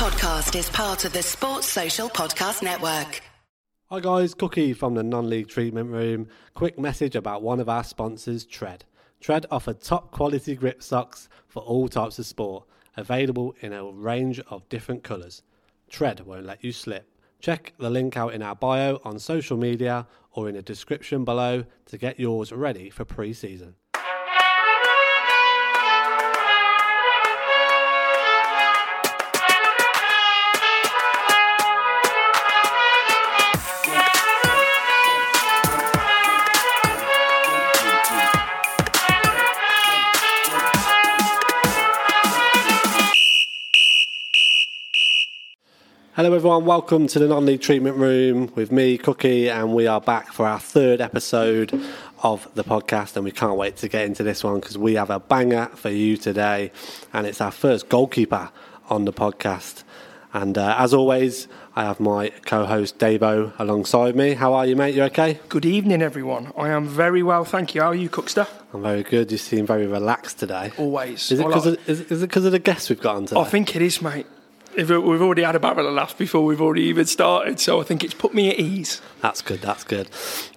podcast is part of the Sports Social Podcast Network. Hi guys, Cookie from the non-league treatment room. Quick message about one of our sponsors, Tred. Tred offer top quality grip socks for all types of sport, available in a range of different colours. Tred won't let you slip. Check the link out in our bio on social media or in the description below to get yours ready for pre-season. Hello, everyone. Welcome to the non league treatment room with me, Cookie, and we are back for our third episode of the podcast. And we can't wait to get into this one because we have a banger for you today, and it's our first goalkeeper on the podcast. And uh, as always, I have my co host Davo alongside me. How are you, mate? You okay? Good evening, everyone. I am very well, thank you. How are you, Cookster? I'm very good. You seem very relaxed today. Always. Is it because of, is, is it of the guests we've got on today? I think it is, mate. We've already had a barrel of laughs before we've already even started, so I think it's put me at ease. That's good. That's good.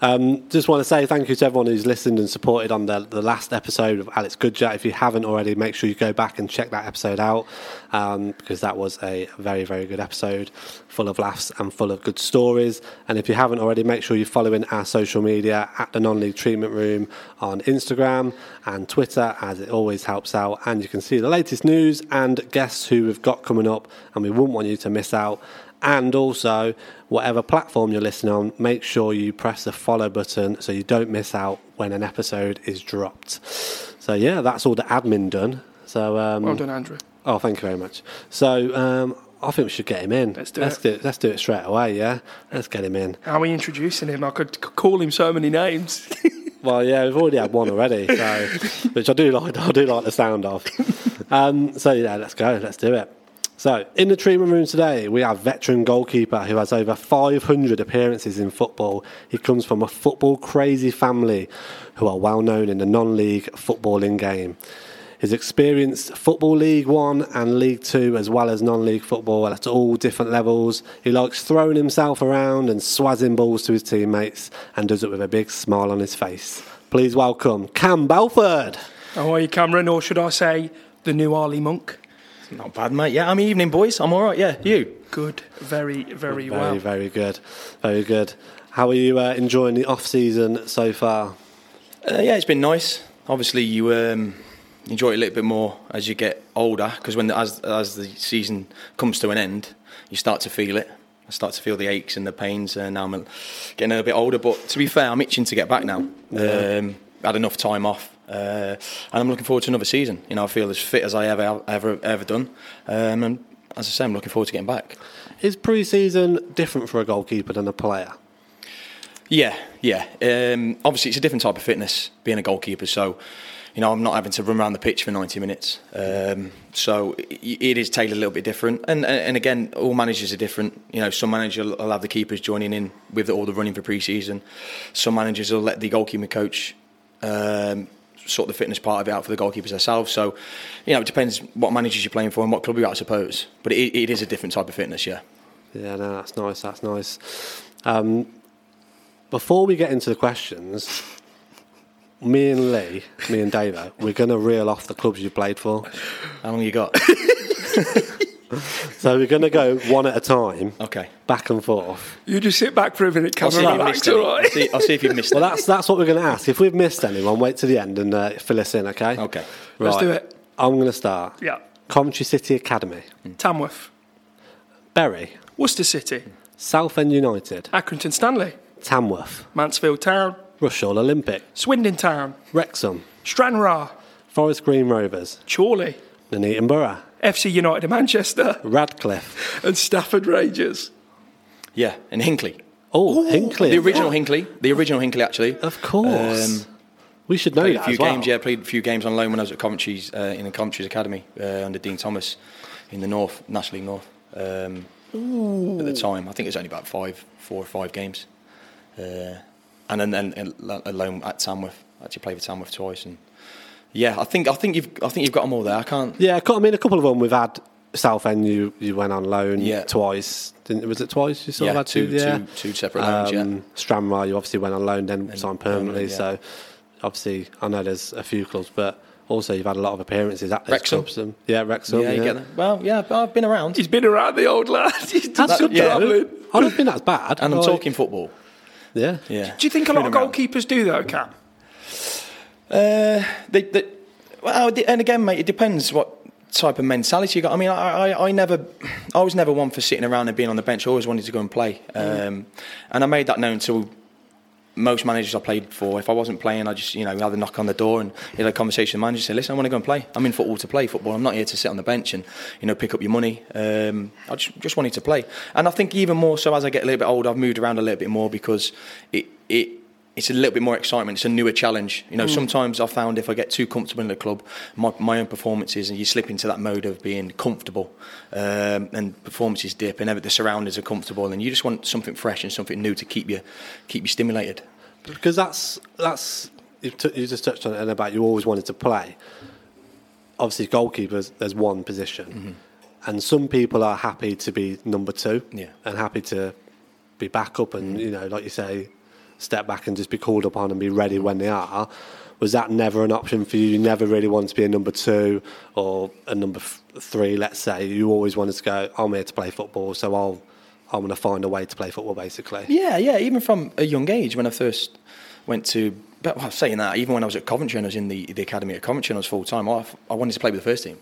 Um, just want to say thank you to everyone who's listened and supported on the, the last episode of Alex Gudger. If you haven't already, make sure you go back and check that episode out um, because that was a very, very good episode, full of laughs and full of good stories. And if you haven't already, make sure you're following our social media at the Non League Treatment Room on Instagram and Twitter, as it always helps out. And you can see the latest news and guests who we've got coming up, and we wouldn't want you to miss out. And also, whatever platform you're listening on, make sure you press the follow button so you don't miss out when an episode is dropped. So, yeah, that's all the admin done. So, um, Well done, Andrew. oh, thank you very much. So, um, I think we should get him in. Let's do let's it. Do. Let's do it straight away, yeah? Let's get him in. How are we introducing him? I could c- call him so many names. Well, yeah, we've already had one already, so, which I do like. I do like the sound of. Um, so yeah, let's go. Let's do it. So in the treatment room today, we have veteran goalkeeper who has over 500 appearances in football. He comes from a football crazy family who are well known in the non-league footballing game. He's experienced Football League One and League Two, as well as non league football at all different levels. He likes throwing himself around and swazzing balls to his teammates and does it with a big smile on his face. Please welcome Cam Belford. How are you, Cameron? Or should I say, the new Arley Monk? Not bad, mate. Yeah, I'm evening, boys. I'm all right. Yeah, you. Good. Very, very, Very, well. very very good. Very good. How are you uh, enjoying the off season so far? Uh, yeah, it's been nice. Obviously, you um, enjoy it a little bit more as you get older because when as as the season comes to an end, you start to feel it. I start to feel the aches and the pains. And now I'm getting a little bit older. But to be fair, I'm itching to get back now. Um, had enough time off, uh, and I'm looking forward to another season. You know, I feel as fit as I ever ever ever done. Um, and as I say, I'm looking forward to getting back. Is pre season different for a goalkeeper than a player? Yeah, yeah. Um, obviously, it's a different type of fitness being a goalkeeper. So, you know, I'm not having to run around the pitch for 90 minutes. Um, so it is tailored a little bit different. And and again, all managers are different. You know, some managers will have the keepers joining in with all the running for pre-season. Some managers will let the goalkeeper coach. Um, sort the fitness part of it out for the goalkeepers themselves. So, you know, it depends what managers you're playing for and what club you're at, I suppose. But it, it is a different type of fitness, yeah. Yeah, no, that's nice. That's nice. Um, before we get into the questions, me and Lee, me and Davo, we're going to reel off the clubs you've played for. How long you got? So we're going to go one at a time, okay. back and forth. You just sit back for a minute, I'll see, Cameron. if you Relax, missed any. all I'll, right? see, I'll see if you've missed Well, that's that's what we're going to ask. If we've missed anyone, wait to the end and uh, fill us in, okay? Okay. Let's do it. I'm going to start. Yeah. Coventry City Academy, Tamworth, Bury, Worcester City, Southend United, Accrington Stanley, Tamworth, Mansfield Town, Rushall Olympic, Swindon Town, Wrexham, Stranraer, Forest Green Rovers, Chorley, Nuneaton Borough, FC United of Manchester, Radcliffe. and Stafford Rangers. Yeah, and Hinckley. Oh, Hinckley. The original Hinckley. The original Hinckley, actually. Of course. Um, we should know played that a few as well. games. Yeah, played a few games on loan when I was at Coventry's uh, in the Coventry's academy uh, under Dean Thomas in the North, National League North. Um, at the time, I think it was only about five, four or five games. Uh, and then, then a loan at Tamworth. Actually played for Tamworth twice, and yeah, I think I think you've I think you've got them all there. I can't. Yeah, I mean, a couple of them we've had Southend, you you went on loan Yeah. twice. Didn't, was it twice? You sort of had two, two- yeah. two- two separate loans, yeah. Um, Stranraer, you obviously went on loan, then And signed permanently. permanent, So obviously, I know there's a few clubs, but also you've had a lot of appearances at those Wrexham. clubs. And, yeah, Wrexham. yeah, you get that. Well, yeah, I've been around, He's been around the old lad. He's done That's some good, yeah. travelling. I don't think that's bad. and I'm Like, talking football. Yeah. Yeah. Do you think a lot of Been around. goalkeepers do though, Cam? Uh, they, they, well, and again, mate, it depends what type of mentality you got. I mean, I, I, I never, I was never one for sitting around and being on the bench. I always wanted to go and play, um, and I made that known to most managers I played for. If I wasn't playing, I just, you know, had a knock on the door and had a conversation with the manager. Say, listen, I want to go and play. I'm in football to play football. I'm not here to sit on the bench and, you know, pick up your money. Um, I just, just wanted to play, and I think even more so as I get a little bit older, I've moved around a little bit more because it, it it's a little bit more excitement. It's a newer challenge. You know, mm. sometimes I found if I get too comfortable in the club, my, my own performances, and you slip into that mode of being comfortable, um, and performances dip, and ever the surroundings are comfortable, and you just want something fresh and something new to keep you keep you stimulated. because that's that's you, t- you just touched on it about you always wanted to play. Obviously, goalkeepers there's one position, mm-hmm. and some people are happy to be number two, Yeah. and happy to be backup, and mm. you know, like you say, step back and just be called upon and be ready when they are. Was that never an option for you? You never really wanted to be a number two or a number three, let's say. You always wanted to go. I'm here to play football, so I'll I'm going to find a way to play football, basically. Yeah, yeah. Even from a young age, when I first went to, but well, saying that, even when I was at Coventry and I was in the, the academy at Coventry and I was full time, I, I wanted to play with the first team.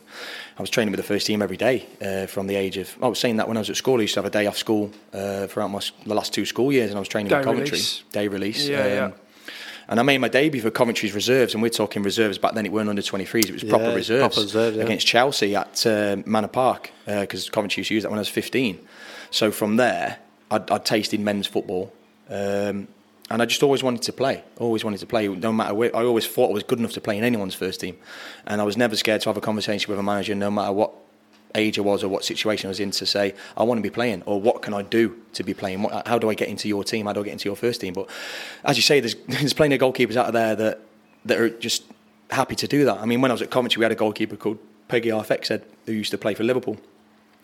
I was training with the first team every day uh, from the age of. I was saying that when I was at school, I used to have a day off school uh, throughout my the last two school years, and I was training Day with Coventry. release. Day release. Yeah, yeah. And I made my debut for Coventry's reserves, and we're talking reserves back then. It weren't under 23s; it was proper reserves proper reserves, yeah. against Chelsea at uh, Manor Park because Coventry used to use that when I was 15. So from there, I'd, I'd tasted men's football, um, and I just always wanted to play. Always wanted to play, no matter where. I always thought I was good enough to play in anyone's first team, and I was never scared to have a conversation with a manager, no matter what age I was or what situation I was in, to say I want to be playing, or what can I do to be playing? What, how do I get into your team? How do I get into your first team? But as you say, there's there's plenty of goalkeepers out there that that are just happy to do that. I mean, when I was at Coventry, we had a goalkeeper called Pegguy Arphexad who used to play for Liverpool,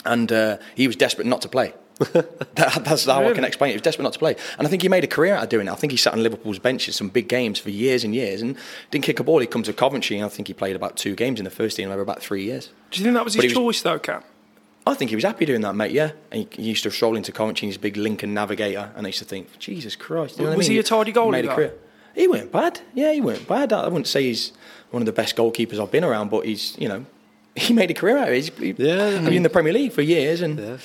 and uh, he was desperate not to play. that, that's how I can explain it. He was desperate not to play, and I think he made a career out of doing it. I think he sat on Liverpool's benches some big games for years and years, and didn't kick a ball. He come to Coventry, and I think he played about two games in the first team over about three years. Do you think that was But his he was- choice though, Cam? I think he was happy doing that, mate. Yeah, and he, he used to stroll into Coventry in his big Lincoln Navigator, and I used to think, Jesus Christ, you know what I Was mean? he a tidy goalie, Made a though? career. He weren't bad. Yeah, he weren't bad. I wouldn't say he's one of the best goalkeepers I've been around, but he's you know he made a career out of it. He's, he, Yeah. he's been in the Premier League for years, and Yeah.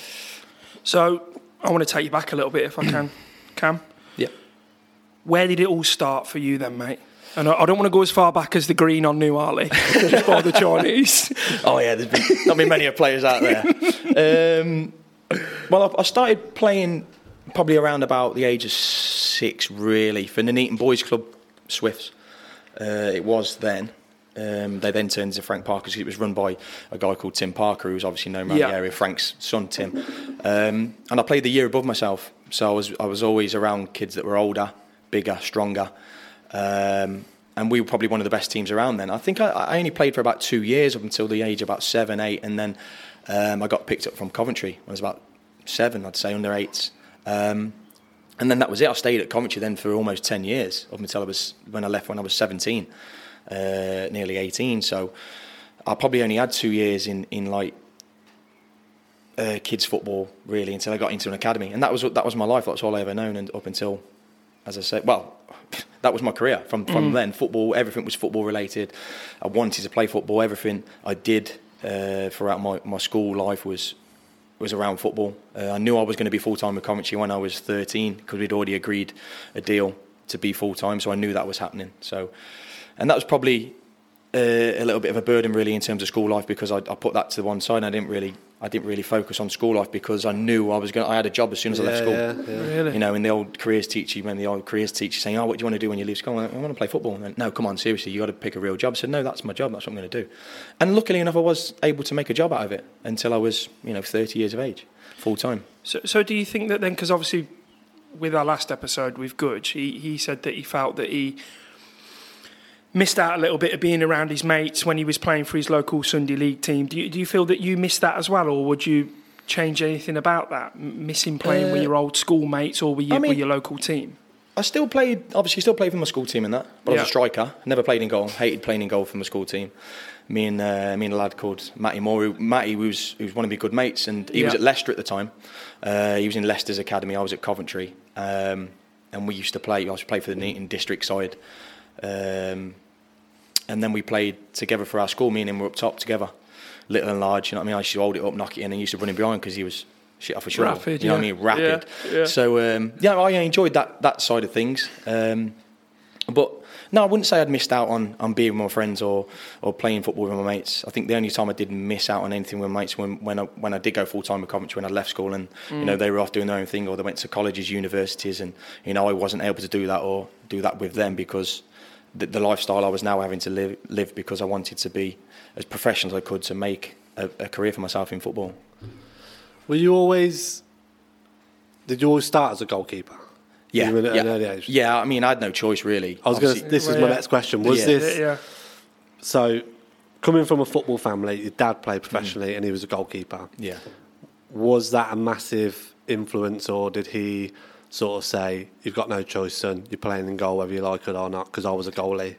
So I want to take you back a little bit if I can, Cam. yeah. Where did it all start for you then, mate? And I I don't want to go as far back as the green on New Arley, just by the Chinese. Oh yeah, there's been not been many players out there. Um, well, I, I started playing probably around about the age of six, really, for Nuneaton Boys Club Swifts. Uh, it was then. Um, they then turned into Frank Parker because it was run by a guy called Tim Parker, who's obviously known around Yeah. the area. Frank's son, Tim. Um, and I played the year above myself, so I was I was always around kids that were older, bigger, stronger. Um, and we were probably one of the best teams around then. I think I, I only played for about two years up until the age of about seven, eight, and then um, I got picked up from Coventry when I was about seven, I'd say, under eights. Um, and then that was it. I stayed at Coventry then for almost 10 years up until I was, when I left when I was 17, uh, nearly 18. So I probably only had two years in, in like uh, kids football really until I got into an academy. And that was, that was my life. That's all I ever known. And up until, as I said, well, that was my career from, from then. Football, everything was football related. I wanted to play football. Everything I did uh, throughout my, my school life was was around football. Uh, I knew I was going to be full time with Coventry when I was 13 because we'd already agreed a deal to be full time, so I knew that was happening. So, and that was probably uh, a little bit of a burden really in terms of school life because I, I put that to one side. And I didn't really, I didn't really focus on school life because I knew I was going. I had a job as soon as I left school. yeah, yeah. Really? You know, in the old careers teacher, when the old careers teacher saying, "Oh, what do you want to do when you leave school?" I, went, I want to play football. And then, no, come on, seriously, you got to pick a real job. I said, "No, that's my job. That's what I'm going to do." And luckily enough, I was able to make a job out of it until I was, you know, 30 years of age, full time. So, so do you think that then, because obviously with our last episode with Gudge, he, he said that he felt that he missed out a little bit of being around his mates when he was playing for his local Sunday league team. Do you, do you feel that you missed that as well, or would you change anything about that? Missing playing with Uh, your old school mates or with your, I mean- with your local team? I still played, obviously, still played for my school team in that, but I was a striker. Never played in goal. Hated playing in goal for my school team. Me and uh, me and a lad called Matty Moore. Who, Matty was who was one of my good mates, and he was at Leicester at the time. Uh, he was in Leicester's academy. I was at Coventry, um, and we used to play. I used to play for the Neaton district side, um, and then we played together for our school. Me and him were up top together, little and large. You know what I mean? I used to hold it up, knock it in, and he used to run in behind because he was shit off a shoulder. Rapid, you know yeah. what I mean? Rapid. Yeah, yeah. So um, yeah, I enjoyed that that side of things. Um, but no, I wouldn't say I'd missed out on, on being with my friends or, or playing football with my mates. I think the only time I did miss out on anything with my mates when when I, when I did go full time with Coventry when I left school and you know they were off doing their own thing or they went to colleges, universities, and you know I wasn't able to do that or do that with them because the, the lifestyle I was now having to live live because I wanted to be as professional as I could to make a, a career for myself in football. Were you always? Did you always start as a goalkeeper? Yeah, Even at yeah. an early age? yeah. I mean, I had no choice really. I was gonna, This is my yeah. next question. Was Yeah. this yeah. so? Coming from a football family, your dad played professionally mm. and he was a goalkeeper. yeah. Was that a massive influence, or did he sort of say, "You've got no choice, son. You're playing in goal whether you like it or not"? Because I was a goalie.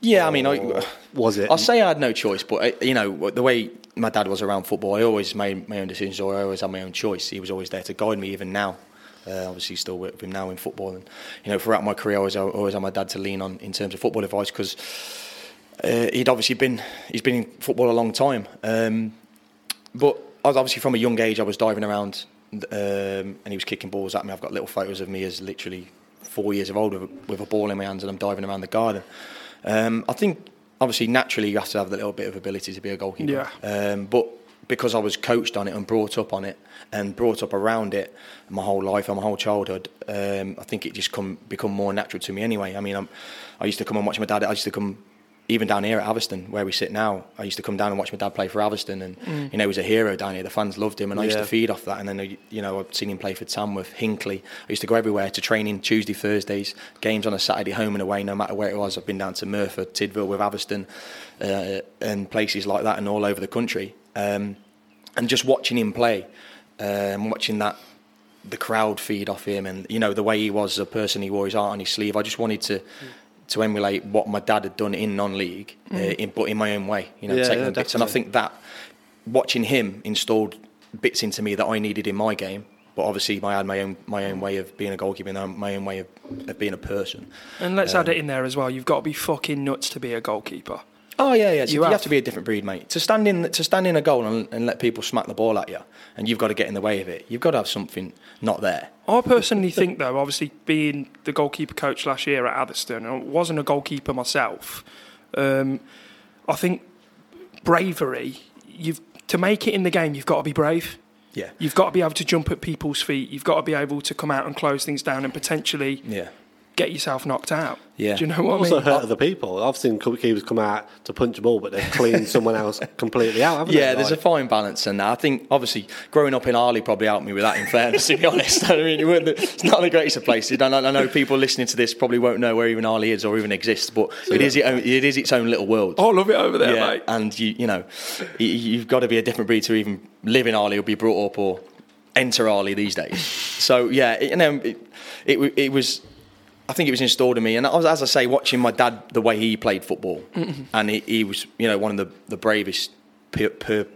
Yeah, I mean, I, was it? I'll say I had no choice, but you know the way my dad was around football, I always made my own decisions, or I always had my own choice. He was always there to guide me, even now. Uh, obviously, still with him now in football, and you know throughout my career, I always I always had my dad to lean on in terms of football advice because uh, he'd obviously been he's been in football a long time. Um, but I was obviously from a young age, I was diving around, um, and he was kicking balls at me. I've got little photos of me as literally four years of old with a, with a ball in my hands, and I'm diving around the garden. Um, I think obviously naturally you have to have a little bit of ability to be a goalkeeper. Yeah. Um, but because I was coached on it and brought up on it and brought up around it my whole life and my whole childhood, um, I think it just come become more natural to me anyway. I mean, I'm, I used to come and watch my dad. I used to come even down here at Atherstone, where we sit now. I used to come down and watch my dad play for Atherstone, and you know he was a hero down here. The fans loved him, and I used to feed off that. And then you know I've seen him play for Tamworth, Hinckley. I used to go everywhere to training Tuesday, Thursdays, games on a Saturday, home and away, no matter where it was. I've been down to Merthyr, Tydfil with Atherstone, uh, and places like that, and all over the country. Um, and just watching him play, um, watching that the crowd feed off him, and you know the way he was as a person, he wore his heart on his sleeve. I just wanted to. To emulate what my dad had done in non-league, uh, in, but in my own way, you know, Yeah, taking yeah, the bits. And I think that watching him installed bits into me that I needed in my game. But obviously, I had my own my own way of being a goalkeeper, and my own way of, of being a person. And let's Um, add it in there as well. You've got to be fucking nuts to be a goalkeeper. Oh yeah, yeah. So You you, have. have. to be a different breed, mate. To stand in to stand in a goal and, and let people smack the ball at you, and you've got to get in the way of it. You've got to have something not there. I personally think, though, obviously being the goalkeeper coach last year at Atherstone, I wasn't a goalkeeper myself. Um, I think bravery. You've to make it in the game. You've got to be brave. Yeah, You've got to be able to jump at people's feet. You've got to be able to come out and close things down and potentially yeah, get yourself knocked out. Yeah. Do you know what I also mean? hurt other people. I've seen keepers come out to punch a ball, but they've cleaned someone else completely out. Haven't yeah. they? There's a fine balance, and I think obviously growing up in Arley probably helped me with that. In fairness, to be honest, I mean, it the- it's not the greatest of places. I know, I know people listening to this probably won't know where even Arley is or even exists, but it is it, own, it is its own little world. Oh, I love it over there, yeah, mate. and you you know, you, you've got to be a different breed to even live in Arley or be brought up or enter Arley these days. So yeah, it, you know, it, it it was. I think it was installed in me, and I was, as I say, watching my dad the way he played football, mm-hmm. and he, he was, you know, one of the, the bravest per, per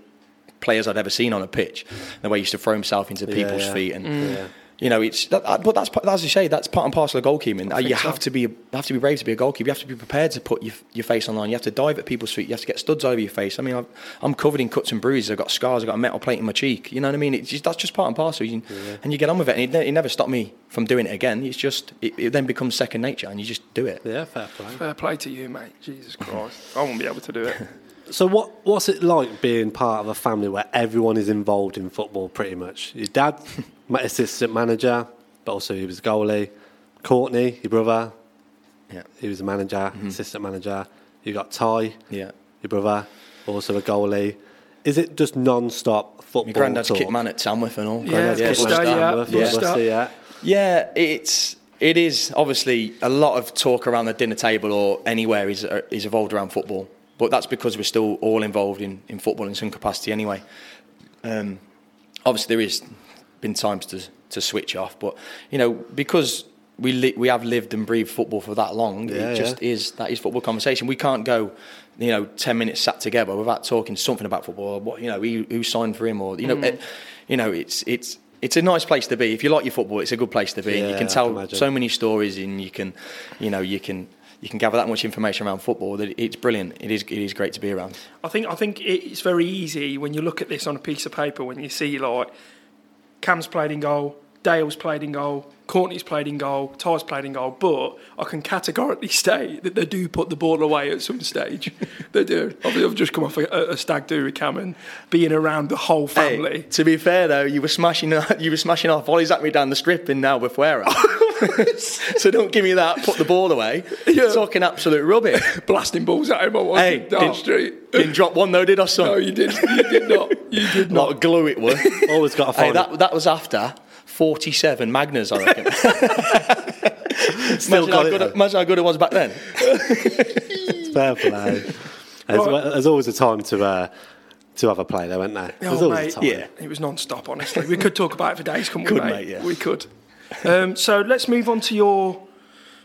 players I'd ever seen on a pitch. The way he used to throw himself into people's yeah. feet, and mm. Yeah. You know, it's that, but that's part- as you say, that's part and parcel of goalkeeping. Uh, You have so. to be have to be brave to be a goalkeeper. You have to be prepared to put your, your face on the line. You have to dive at people's feet. You have to get studs over your face. I mean, I've, I'm covered in cuts and bruises. I've got scars. I've got a metal plate in my cheek. You know what I mean? It's just, that's just part and parcel. You, And you get on with it. And it, ne- it never stopped me from doing it again. It's just it, it then becomes second nature, and you just do it. Yeah, fair play. Fair play to you, mate. Jesus Christ. I won't be able to do it. So what what's it like being part of a family where everyone is involved in football pretty much? Your dad, my assistant manager, but also he was a goalie. Courtney, your brother, Yeah, he was a manager, assistant manager. You got Ty, yeah. your brother, also a goalie. Is it just non-stop football? My granddad's talk? kit man at Tamworth and all. Yeah, yeah, kit Buster, man. yeah. Tamworth, Buster. Buster, yeah. Yeah, it's it is obviously a lot of talk around the dinner table or anywhere is uh, is evolved around football, but that's because we're still all involved in, in football in some capacity anyway. Um, obviously, there is been times to to switch off, but you know because we li- we have lived and breathed football for that long, Yeah, it just yeah. is that is football conversation. We can't go, you know, ten minutes sat together without talking something about football. Or what you know, who, who signed for him, or you know, Mm. it, you know, it's it's. It's a nice place to be. If you like your football, it's a good place to be. and Yeah, you can tell can so many stories, and you can, you know, you can you can gather that much information around football that it's brilliant. It is it is great to be around. I think I think it's very easy when you look at this on a piece of paper when you see like Cam's played in goal, Dale's played in goal, Courtney's played in goal, Ty's played in goal, but I can categorically state that they do put the ball away at some stage. they do. I've, just come off a, a stag do with Cam and being around the whole family. Hey, to be fair though, you were smashing you were smashing off volleys at me down the strip in Albufeira. so don't give me that. Put the ball away. Yeah. Talking absolute rubbish. Blasting balls at him, I was hey, down didn't, street. didn't drop one though, did I, son? No, you did. You did not. You did Not not. glue it was. Always got to hey, that that was after. 47 Magners, I reckon. Still imagine, got how it, good, though. imagine how good it was back then. fair play. There's, Right. there's always a time to uh, to have a play, though, isn't there? Oh, mate, a time. yeah. It was non-stop, honestly. We could talk about it for days, couldn't we, Could, mate? mate, yeah. We could. Um, so let's move on to your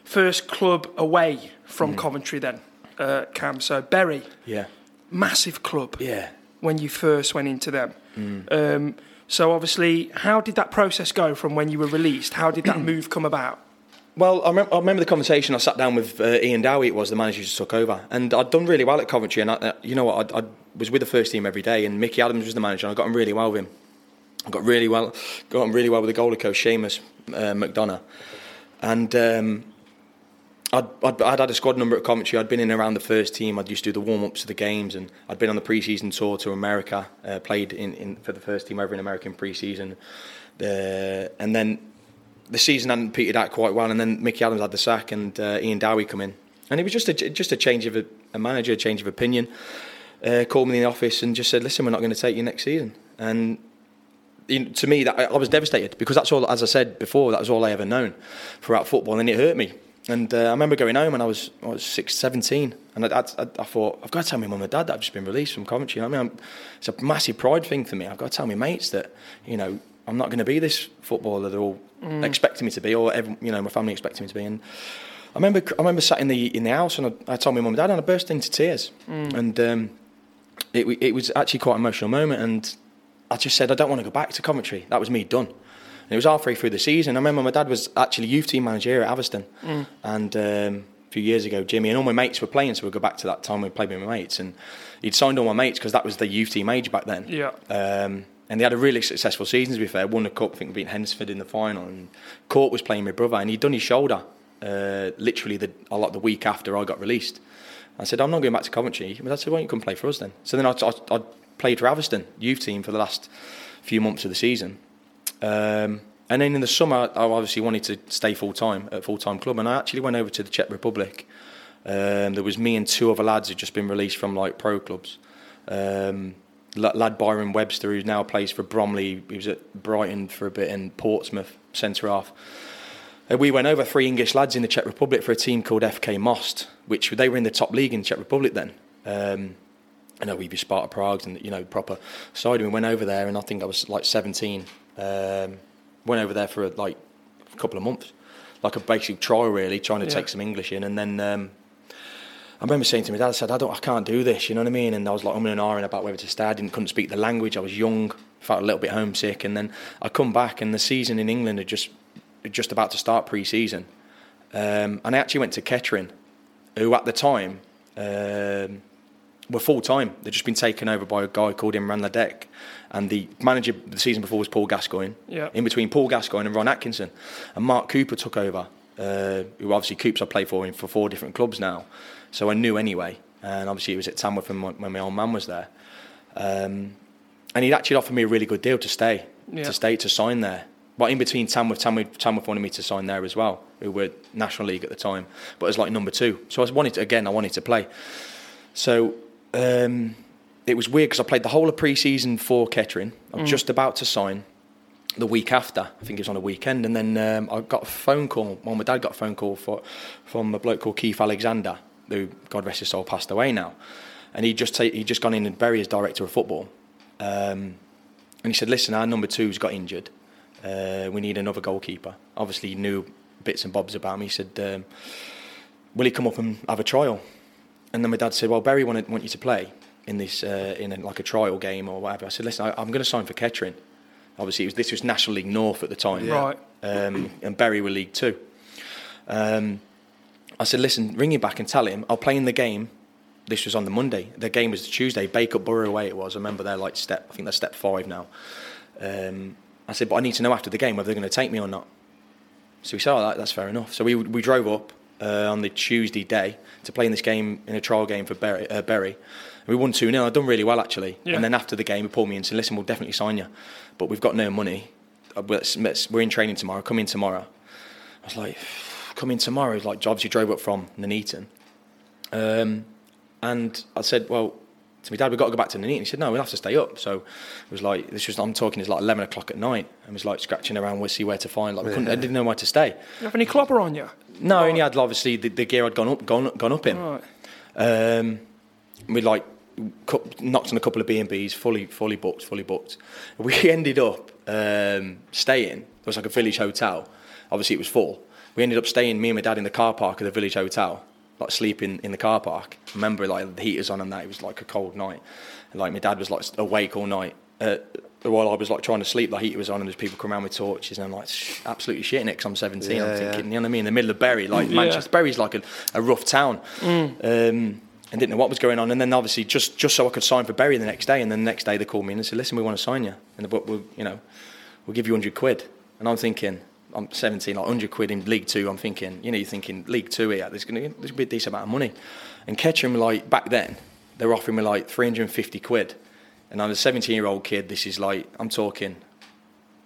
first club away from Mm. Coventry then, uh, Cam. So Bury, Yeah. massive club Yeah. when you first went into them. Mm. Um, so obviously, how did that process go from when you were released? How did that move come about? Well, I, remem- I remember the conversation. I sat down with uh, Ian Dowie. It was the manager who just took over, and I'd done really well at Coventry. And I, uh, you know what? I, I was with the first team every day, and Mickey Adams was the manager. And I got on really well with him. Got really well, got on really well with the goalie coach Seamus uh, McDonagh, and um, I'd, I'd, I'd had a squad number at Coventry. I'd been in around the first team. I'd used to do the warm ups to the games, and I'd been on the pre-season tour to America. Uh, played in, in for the first team over in American pre-season, uh, and then the season hadn't petered out quite well, and then Mickey Adams had the sack, and uh, Ian Dowie come in, and it was just a just a change of a, a manager, a change of opinion. Uh, called me in the office and just said, "Listen, we're not going to take you next season." And you know, to me, that I, I was devastated because that's all. As I said before, that was all I ever known throughout football, and it hurt me. And uh, I remember going home and I was I was six, 17, and I, I, I thought I've got to tell my mum and dad that I've just been released from Coventry. You know I mean, I'm, it's a massive pride thing for me. I've got to tell my mates that you know I'm not going to be this footballer they're all expecting me to be, or every, you know my family expecting me to be. And I remember I remember sat in the in the house and I, I told my mum and dad, and I burst into tears. And um, it, it was actually quite an emotional moment, and I just said I don't want to go back to Coventry. That was me done. And it was halfway through the season. I remember my dad was actually youth team manager here at Atherstone, and um, a few years ago, Jimmy and all my mates were playing, so we'd go back to that time we played with my mates, and he'd signed all my mates because that was the youth team age back then. Yeah. Um, and they had a really successful season, to be fair. Won the cup, I think, beat Hednesford in the final. And Court was playing my brother, and he'd done his shoulder uh, literally the, lot the week after I got released. I said, I'm not going back to Coventry. My dad said, Why don't you come play for us then? So then I, I, I played for youth team for the last few months of the season. Um, and then in the summer, I obviously wanted to stay full time at full time club, and I actually went over to the Czech Republic. Um, there was me and two other lads who'd just been released from like pro clubs. Um, lad Byron Webster, who now plays for Bromley, he was at Brighton for a bit, and Portsmouth centre half. We went over three English lads in the Czech Republic for a team called FK Most, which they were in the top league in the Czech Republic then. Um, I know we beat Sparta Prague and you know proper side. And we went over there, and I think I was like 17. Um, went over there for like a couple of months, like a basic trial really, trying to Yeah. take some English in. And then um, I remember saying to my dad, I said, I don't, I can't do this. You know what I mean? And I was like, I'm in an and ahhing about whether to stay. I didn't couldn't speak the language. I was young, felt a little bit homesick. And then I come back, and the season in England had just just about to start pre-season. Um, and I actually went to Kettering, who at the time um, were full time. They'd just been taken over by a guy called Imraan Ladak, and the manager the season before was Paul Gascoigne. Yeah. In between Paul Gascoigne and Ron Atkinson, and Mark Cooper took over. Uh, who obviously Coops I played for him for four different clubs now, so I knew anyway. And obviously he was at Tamworth when my, when my old man was there. Um, and he'd actually offered me a really good deal to stay, Yeah. to stay to sign there. But in between Tamworth, Tamworth, Tamworth wanted me to sign there as well, who were National League at the time, but as like number two. So I wanted to, again, I wanted to play. So um, it was weird because I played the whole of pre-season for Kettering. I'm just about to sign. the week after. I think it was on a weekend, and then um, I got a phone call. Well, my dad got a phone call for, from a bloke called Keith Alexander, who God rest his soul passed away now, and he just ta- he just gone in and Bury as director of football, um, and he said, "Listen, our number two's got injured. Uh, we need another goalkeeper." Obviously, he knew bits and bobs about me. He said, um, "Will he come up and have a trial?" And then my dad said, "Well, Bury want, want you to play in this uh, in a, like a trial game or whatever." I said, "Listen, I, I'm going to sign for Kettering." Obviously, it was, this was National League North at the time, Right. Um, and Bury were League Two. Um, I said, "Listen, ring him back and tell him I'll play in the game." This was on the Monday. The game was the Tuesday. Bacup Borough away. It was. I remember they're like step. I think they're step five now. Um, I said, but I need to know after the game whether they're going to take me or not. So we said, oh, that, that's fair enough. So we we drove up uh, on the Tuesday day to play in this game in a trial game for Bury. Uh, Bury. We won 2 0. I'd done really well, actually. Yeah. And then after the game, he pulled me in and said, listen, we'll definitely sign you. But we've got no money. Uh, let's- let's- We're in training tomorrow. Come in tomorrow. I was like, come in tomorrow. He's like, obviously drove up from Nuneaton. Um, and I said, well, to my dad, we've got to go back to Nuneaton. He said, no, we'll have to stay up. So it was like, this was, I'm talking, it's like 11 o'clock at night. And was like scratching around, we'll see where to find. Like, we couldn't, I didn't know where to stay. You have any clobber on you? No, only had obviously the, the gear had gone up, gone, gone up in. Right. Um, we like knocked on a couple of B and B's, fully fully booked, fully booked. We ended up um, staying. There was like a village hotel. Obviously, it was full. We ended up staying. Me and my dad in the car park of the village hotel, like sleeping in the car park. remember, like the heaters on and that. It was like a cold night. And, like my dad was like awake all night. Uh, while I was like trying to sleep, the heater was on, and there's people come around with torches, and I'm like sh- absolutely shitting it because I'm 17. Yeah, I'm yeah. thinking, you know what I mean, in the middle of Bury, like Yeah. Manchester. Bury's like a, a rough town. Um, and didn't know what was going on. And then obviously just, just so I could sign for Bury the next day. And then the next day they called me and they said, "Listen, we want to sign you, and but we'll you know we'll give you hundred quid." And I'm thinking, I'm 17, like hundred quid in League Two. I'm thinking, you know, you're thinking League Two here. There's gonna there's gonna be a decent amount of money. And Kettering, were like back then, they were offering me like 350 quid. And I'm a 17 year old kid. This is like I'm talking,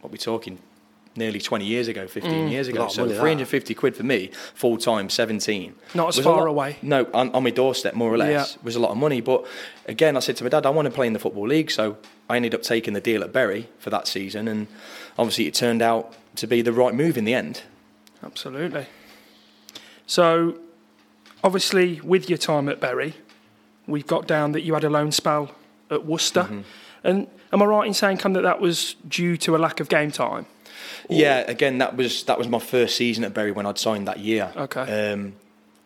what we talking, nearly 20 years ago, 15 mm. years ago. So money, that. 350 quid for me, full time, 17. Not as far lot- away. No, on, on my doorstep, more or less, Yeah. was a lot of money. But again, I said to my dad, I want to play in the Football League. So I ended up taking the deal at Bury for that season. And obviously, it turned out to be the right move in the end. Absolutely. So, obviously, with your time at Bury, we've got down that you had a loan spell at Worcester. Mm-hmm. And am I right in saying, Cam, that that was due to a lack of game time? Yeah, again, that was that was my first season at Bury when I'd signed that year. Okay. Um,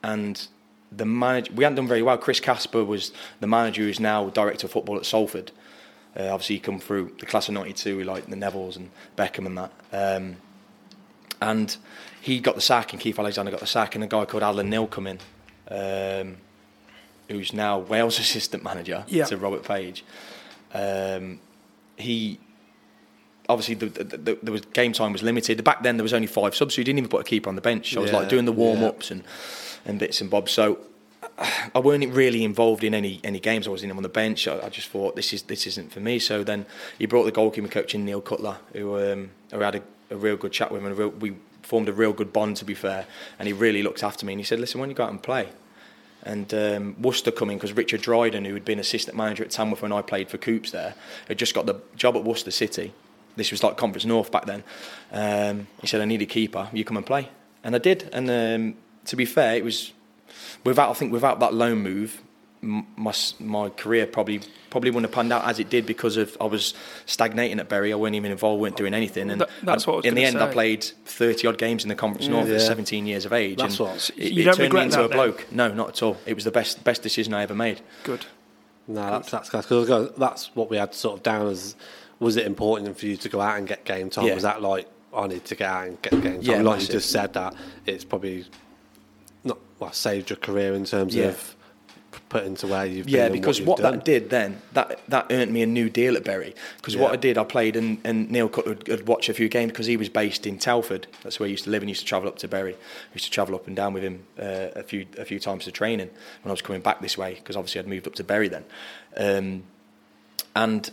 and the manager, we hadn't done very well. Chris Casper was the manager who's now director of football at Salford. Uh, obviously, he come through the class of '92, like the Nevilles and Beckham and that. Um, and he got the sack, and Keith Alexander got the sack, and a guy called Alan Knill come in, um, who's now Wales assistant manager Yeah. to Robert Page. Um, he obviously the, the, the, was game time was limited. Back then there was only five subs, so you didn't even put a keeper on the bench. I was like doing the warm ups and, and bits and bobs. So I weren't really involved in any any games. I was in on the bench. I, I just thought this is this isn't for me. So then he brought the goalkeeper coach in Neil Cutler, who um, who had a, a real good chat with him, and real, we formed a real good bond. To be fair, and he really looked after me. And he said, "Listen, when you go out and play?" And um, Worcester coming because Richard Dryden, who had been assistant manager at Tamworth when I played for Coops there, had just got the job at Worcester City. This was like Conference North back then. Um, he said, "I need a keeper. You come and play," and I did. And um, to be fair, it was without I think without that loan move, my my career probably probably wouldn't have panned out as it did because of I was stagnating at Bury. I wasn't even involved, weren't doing anything. And That- that's what I was in the gonna end, I played thirty odd games in the Conference North Yeah. at seventeen years of age. That's and what- it, You it don't turned me regret into that a then? bloke. No, not at all. It was the best best decision I ever made. Good. No, that's that's because that's what we had sort of down as. Was it important for you to go out and get game time? Yeah. Was that like I need to get out and get game time? Yeah, like massive. you just said that it's probably not well saved your career in terms Yeah. of p- putting to where you've Yeah, because you've what, that did then, that that earned me a new deal at Bury. Because what I did, I played, and, and Neil Cutler would, would watch a few games because he was based in Telford. That's where he used to live, and used to travel up to Bury. I used to travel up and down with him uh, a few a few times to training when I was coming back this way because obviously I'd moved up to Bury then. Um, and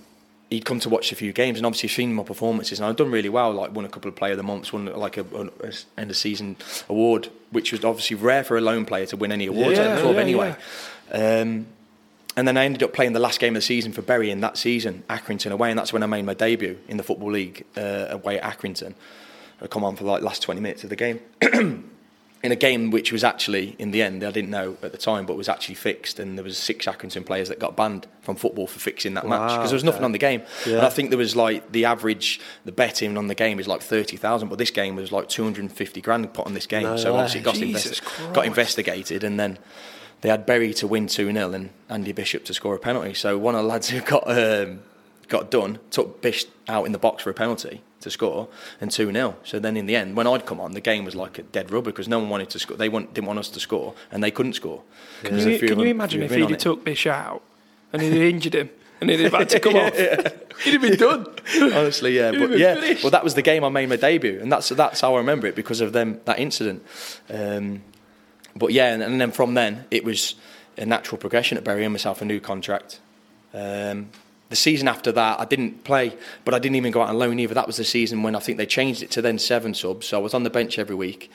he'd come to watch a few games and obviously seen my performances and I'd done really well like won a couple of player of the months won like a, a, end of season award which was obviously rare for a lone player to win any awards Yeah, at the club yeah, anyway um, and then I ended up playing the last game of the season for Bury in that season, Accrington away, and that's when I made my debut in the Football League uh, away at Accrington. I come on for like last 20 minutes of the game. in a game which was actually, in the end, I didn't know at the time, but was actually fixed, and there was six Accrington players that got banned from football for fixing that match because there was nothing okay. on the game. Yeah. And I think there was like the average, the betting on the game is like thirty thousand, but this game was like two hundred and fifty grand put on this game. No so way. obviously it got, investi- got investigated, and then they had Bury to win two 0 and Andy Bishop to score a penalty. So one of the lads who got um, got done took Bish out in the box for a penalty to score and 2 0. So then in the end, when I'd come on, the game was like a dead rubber because no one wanted to score. They want, didn't want us to score and they couldn't score. Can you, can you imagine if he'd have took Bish out and he'd have injured him and he'd have had to come off? He'd have been done. Honestly, yeah, but yeah, finished. well, that was the game I made my debut, and that's that's how I remember it because of them that incident. Um, but yeah, and, and then from then it was a natural progression at burying myself a new contract. Um, the season after that, I didn't play, but I didn't even go out on loan either. That was the season when I think they changed it to then seven subs. So I was on the bench every week,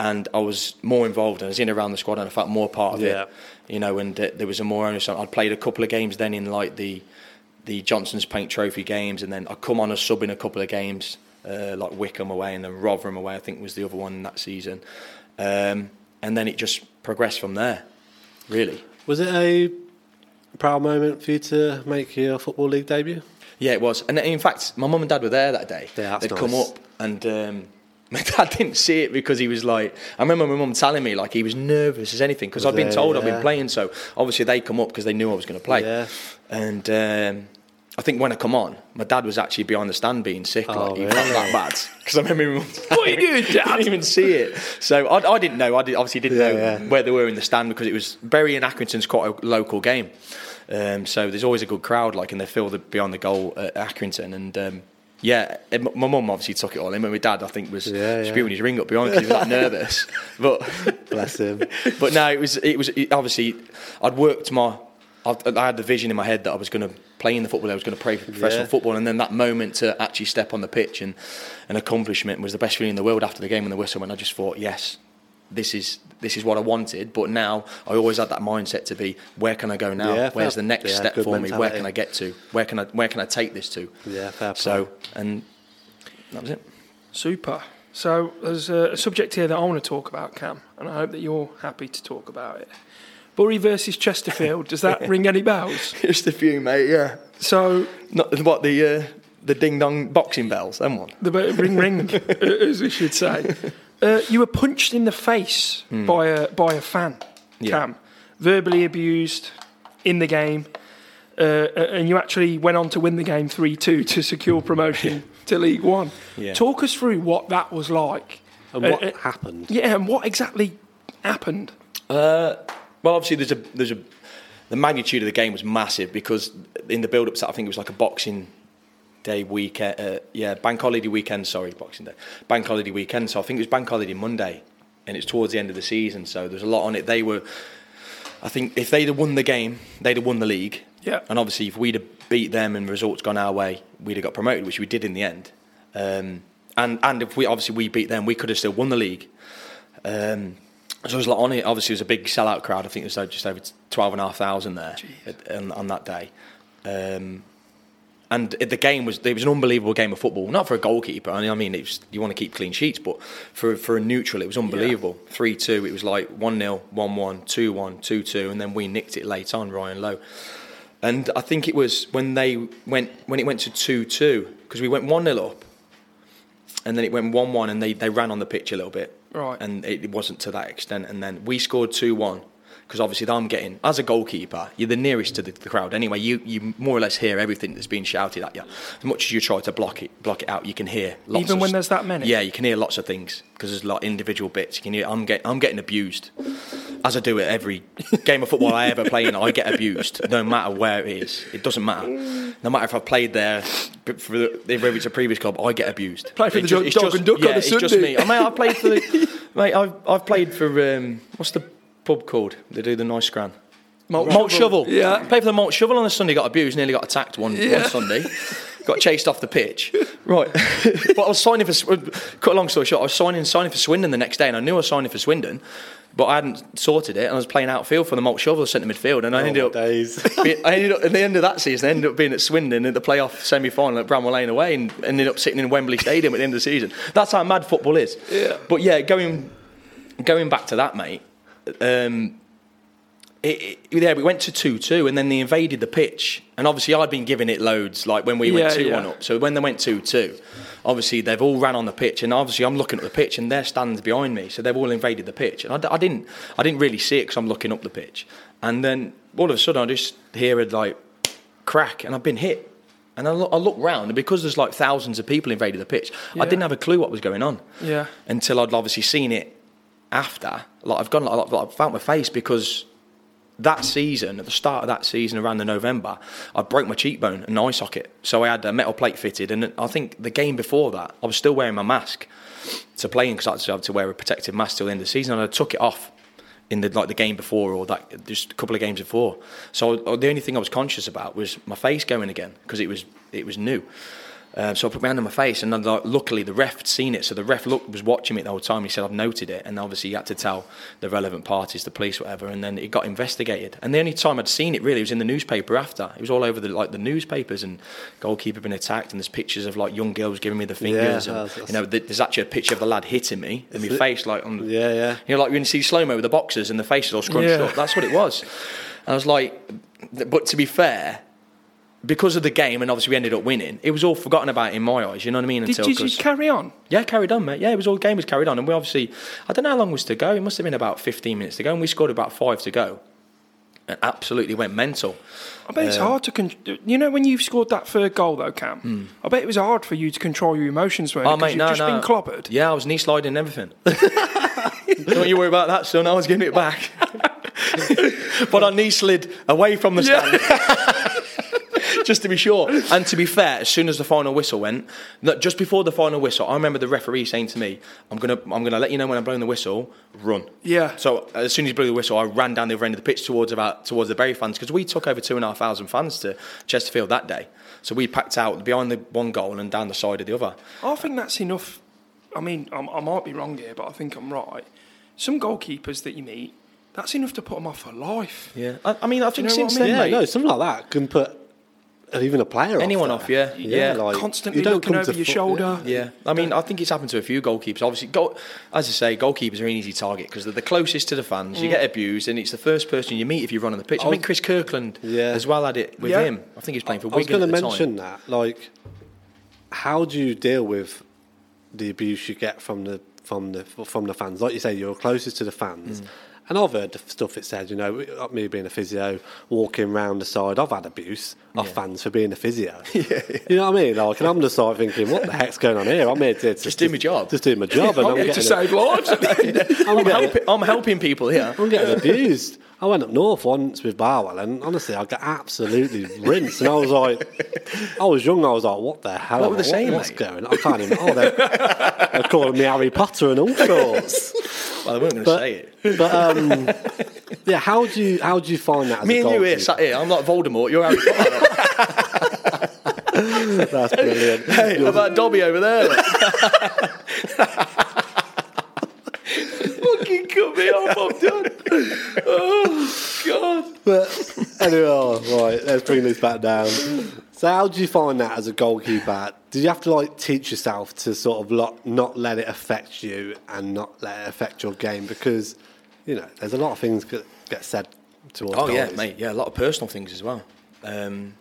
and I was more involved. and I was in around the squad, and I felt more part of Yeah. it. You know, and uh, there was a more onus. on- I'd played a couple of games then in like the the Johnstone's Paint Trophy games, and then I come on as sub in a couple of games, uh, like Wycombe away and then Rotherham away. I think was the other one that season, um, and then it just progressed from there. Really, Was it a proud moment for you to make your football league debut? yeah, it was. And in fact, my mum and dad were there that day. Yeah, They'd come up, and um, my dad didn't see it because he was like, I remember my mum telling me like he was nervous as anything because I'd been told I'd been playing. So obviously they come up because they knew I was going to play. Yeah. And um, I think when I come on, my dad was actually behind the stand being sick. Oh, like he felt really? that bad because I remember mum. What are you doing, I didn't even see it. So I, I didn't know. I did, obviously didn't Yeah, know yeah. where they were in the stand because it was Bury and Accrington's quite a local game. Um, so there's always a good crowd, like, and they fill the beyond the goal at Accrington. And um, yeah, and my mum obviously took it all in. But my dad, I think, was Yeah, yeah. spewing his ring up behind because he was that nervous. But Bless him. but no, it was it was it, obviously I'd worked my I'd, I had the vision in my head that I was going to play in the football. I was going to play for professional Yeah. football, and then that moment to actually step on the pitch and an accomplishment was the best feeling in the world after the game when the whistle went. I just thought, yes, this is this is what I wanted. But now I always had that mindset to be, where can I go now? Yeah, Where's fair- the next yeah, step good for me? Where can I get to? Where can I where can I take this to? Yeah, fair play. So and that was it. Super. So there's a, a subject here that I want to talk about, Cam, and I hope that you're happy to talk about it. Bury versus Chesterfield. Does that ring any bells? Just a few, mate. Yeah. So Not what the uh, the ding dong boxing bells. Them one. the ring ring, as we should say. Uh, you were punched in the face by a by a fan, Yeah. Cam, verbally abused in the game, uh, and you actually went on to win the game three two to secure promotion to League One. Yeah. Talk us through what that was like. and Uh, what uh, happened? Yeah, and what exactly happened? Uh, well, obviously, there's a there's a the magnitude of the game was massive because in the build-up, to I think it was like a Boxing Day weekend. Uh, yeah, Bank Holiday weekend. Sorry, Boxing Day, Bank Holiday weekend. So I think it was Bank Holiday Monday, and it's towards the end of the season. So there's a lot on it. They were, I think, if they'd have won the game, they'd have won the league. Yeah. And obviously, if we'd have beat them and results gone our way, we'd have got promoted, which we did in the end. Um, and and if we obviously we beat them, we could have still won the league. Um, so there was lot on it. Obviously, it was a big sellout crowd. I think there was just over twelve and a half thousand there at, on, on that day. Um, and it, the game was it was an unbelievable game of football. Not for a goalkeeper. I mean, I mean, it was, you want to keep clean sheets, but for for a neutral, it was unbelievable. Three two. It was like one 0 one one, two one, two two, and then we nicked it late on Ryan Lowe. And I think it was when they went when it went to two two because we went one 0 up, and then it went one one, and they, they ran on the pitch a little bit, Right. And it, wasn't to that extent, and then we scored two one because obviously I'm getting as a goalkeeper, you're the nearest to the, the crowd anyway. You you more or less hear everything that's being shouted at you. As much as you try to block it block it out, you can hear lots Even of when there's that many? Yeah, you can hear lots of things because there's like individual bits. You can hear I'm getting I'm getting abused as I do at every game of football I ever play in. I get abused no matter where it is. It doesn't matter. No matter if I've played there for the, if it's a previous club, I get abused. Play for It the ju- Dog- it's Dog just- and Duck on yeah, a it's just me. I mean, I played for the mate. I've I've played for um, what's the pub called? They do the nice scran. Malt Malt shovel. Yeah. Played for the malt shovel on a Sunday. Got abused. Nearly got attacked one, one Sunday. Got chased off the pitch. Right. but I was signing for. Cut a long story short. I was signing signing for Swindon the next day, and I knew I was signing for Swindon. But I hadn't sorted it, and I was playing outfield for the Malt Shovel centre midfield, and I Oh, ended up. days. being- I ended up at the end of that season. I ended up being at Swindon in the playoff semi final at Bramall Lane away, and ended up sitting in Wembley Stadium at the end of the season. That's how mad football is. Yeah. But yeah, going going back to that, mate. Um, it, it, yeah, we went to two two, and then they invaded the pitch, and obviously I'd been giving it loads, like when we went two yeah. one up. So when they went two two, obviously they've all ran on the pitch, and obviously I'm looking at the pitch, and their stands behind me, so they've all invaded the pitch, and I, I didn't, I didn't really see it because I'm looking up the pitch, and then all of a sudden I just hear it like crack, and I've been hit. And I look, I look round, and because there's like thousands of people invaded the pitch, Yeah. I didn't have a clue what was going on Yeah. until I'd obviously seen it after. Like I've gone, like, like, I've found my face because that season, at the start of that season, around the November, I broke my cheekbone, and an eye socket. So I had a metal plate fitted, and I think the game before that, I was still wearing my mask to play in because I had to to wear a protective mask till the end of the season, and I took it off in the like the game before or that just a couple of games before. So uh, the only thing I was conscious about was my face going again because it was it was new. Um, so I put my hand on my face, and then, like, luckily the ref had seen it. So the ref look, was watching me the whole time. He said, "I've noted it," and obviously he had to tell the relevant parties, the police, whatever. And then it got investigated. And the only time I'd seen it really was in the newspaper after. It was all over the like the newspapers and goalkeeper been attacked, and there's pictures of like young girls giving me the fingers, and that's- you know, there's actually a picture of the lad hitting me, and my it? face like on. Yeah, yeah. You know, like when you see slow mo with the boxers and the faces all scrunched Yeah. up. That's what it was. And I was like, but to be fair, because of the game, and obviously we ended up winning, it was all forgotten about in my eyes. You know what I mean? Did, Until did you 'cause- carry on? yeah, carried on, mate. Yeah, it was all game was carried on, and we obviously I don't know how long was to go. It must have been about fifteen minutes to go, and we scored about five to go. And absolutely went mental. I bet it's um, hard to. Con- you know, when you've scored that third goal, though, Cam. Hmm. I bet it was hard for you to control your emotions when Oh, mate, you've no, just no. been clobbered. Yeah, I was knee sliding and everything. Don't you worry about that, son. I was getting it back. but I knee slid away from the stand. just to be sure. And to be fair, as soon as the final whistle went, no, just before the final whistle, I remember the referee saying to me, "I'm gonna, I'm gonna let you know when I'm blowing the whistle. Run." Yeah. So as soon as he blew the whistle, I ran down the other end of the pitch towards about towards the Bury fans because we took over two and a half thousand fans to Chesterfield that day. So we packed out behind the one goal and down the side of the other. I think that's enough. I mean, I'm, I might be wrong here, but I think I'm right. Some goalkeepers that you meet, that's enough to put them off for life. Yeah, I, I mean, I think know since I mean? then, Yeah, mate, no, something like that can put even a player Anyone off. off, there. yeah. Yeah. like Constantly you looking over your fo- shoulder. Yeah, I mean, I think it's happened to a few goalkeepers. Obviously, goal, as I say, goalkeepers are an easy target because they're the closest to the fans. Mm. You get abused, and it's the first person you meet if you run on the pitch. I, was- think Chris Kirkland Yeah. as well had it with Yeah. him. I think he's playing for I was going to mention time. that. Like, how do you deal with the abuse you get from the from the from the fans? Like you say, you're closest to the fans. Mm. And I've heard the stuff it said, you know, uh, me being a physio, walking round the side, I've had abuse Yeah. fans for being a physio. You know what I mean? Like, and I'm just like thinking, what the heck's going on here? I'm here to Just do my job. Just do my job. and I'm I'm here getting to save lives. I'm I'm, helping, I'm helping people here. I'm getting abused. I went up north once with Barwell, and honestly, I got absolutely rinsed. And I was like, I was young. I was like, what the hell? What were I- they saying, What's mate? going? I can't even. Oh, they're, they're calling me Harry Potter and all sorts. Well, they weren't going to say it. but um, yeah, how do you how do you find that? Me and you here, sat here. I'm like Voldemort. You're Harry Potter. That's brilliant. hey, how about Dobby over there? Fucking cut me off. I'm done. Oh God. But anyway, oh, right, let's bring this back down. So, how do you find that as a goalkeeper? Did you have to like teach yourself to sort of lo- not let it affect you and not let it affect your game? Because you know, there's a lot of things that get said towards. Oh yeah, mate. Yeah, a lot of personal things as well. Um,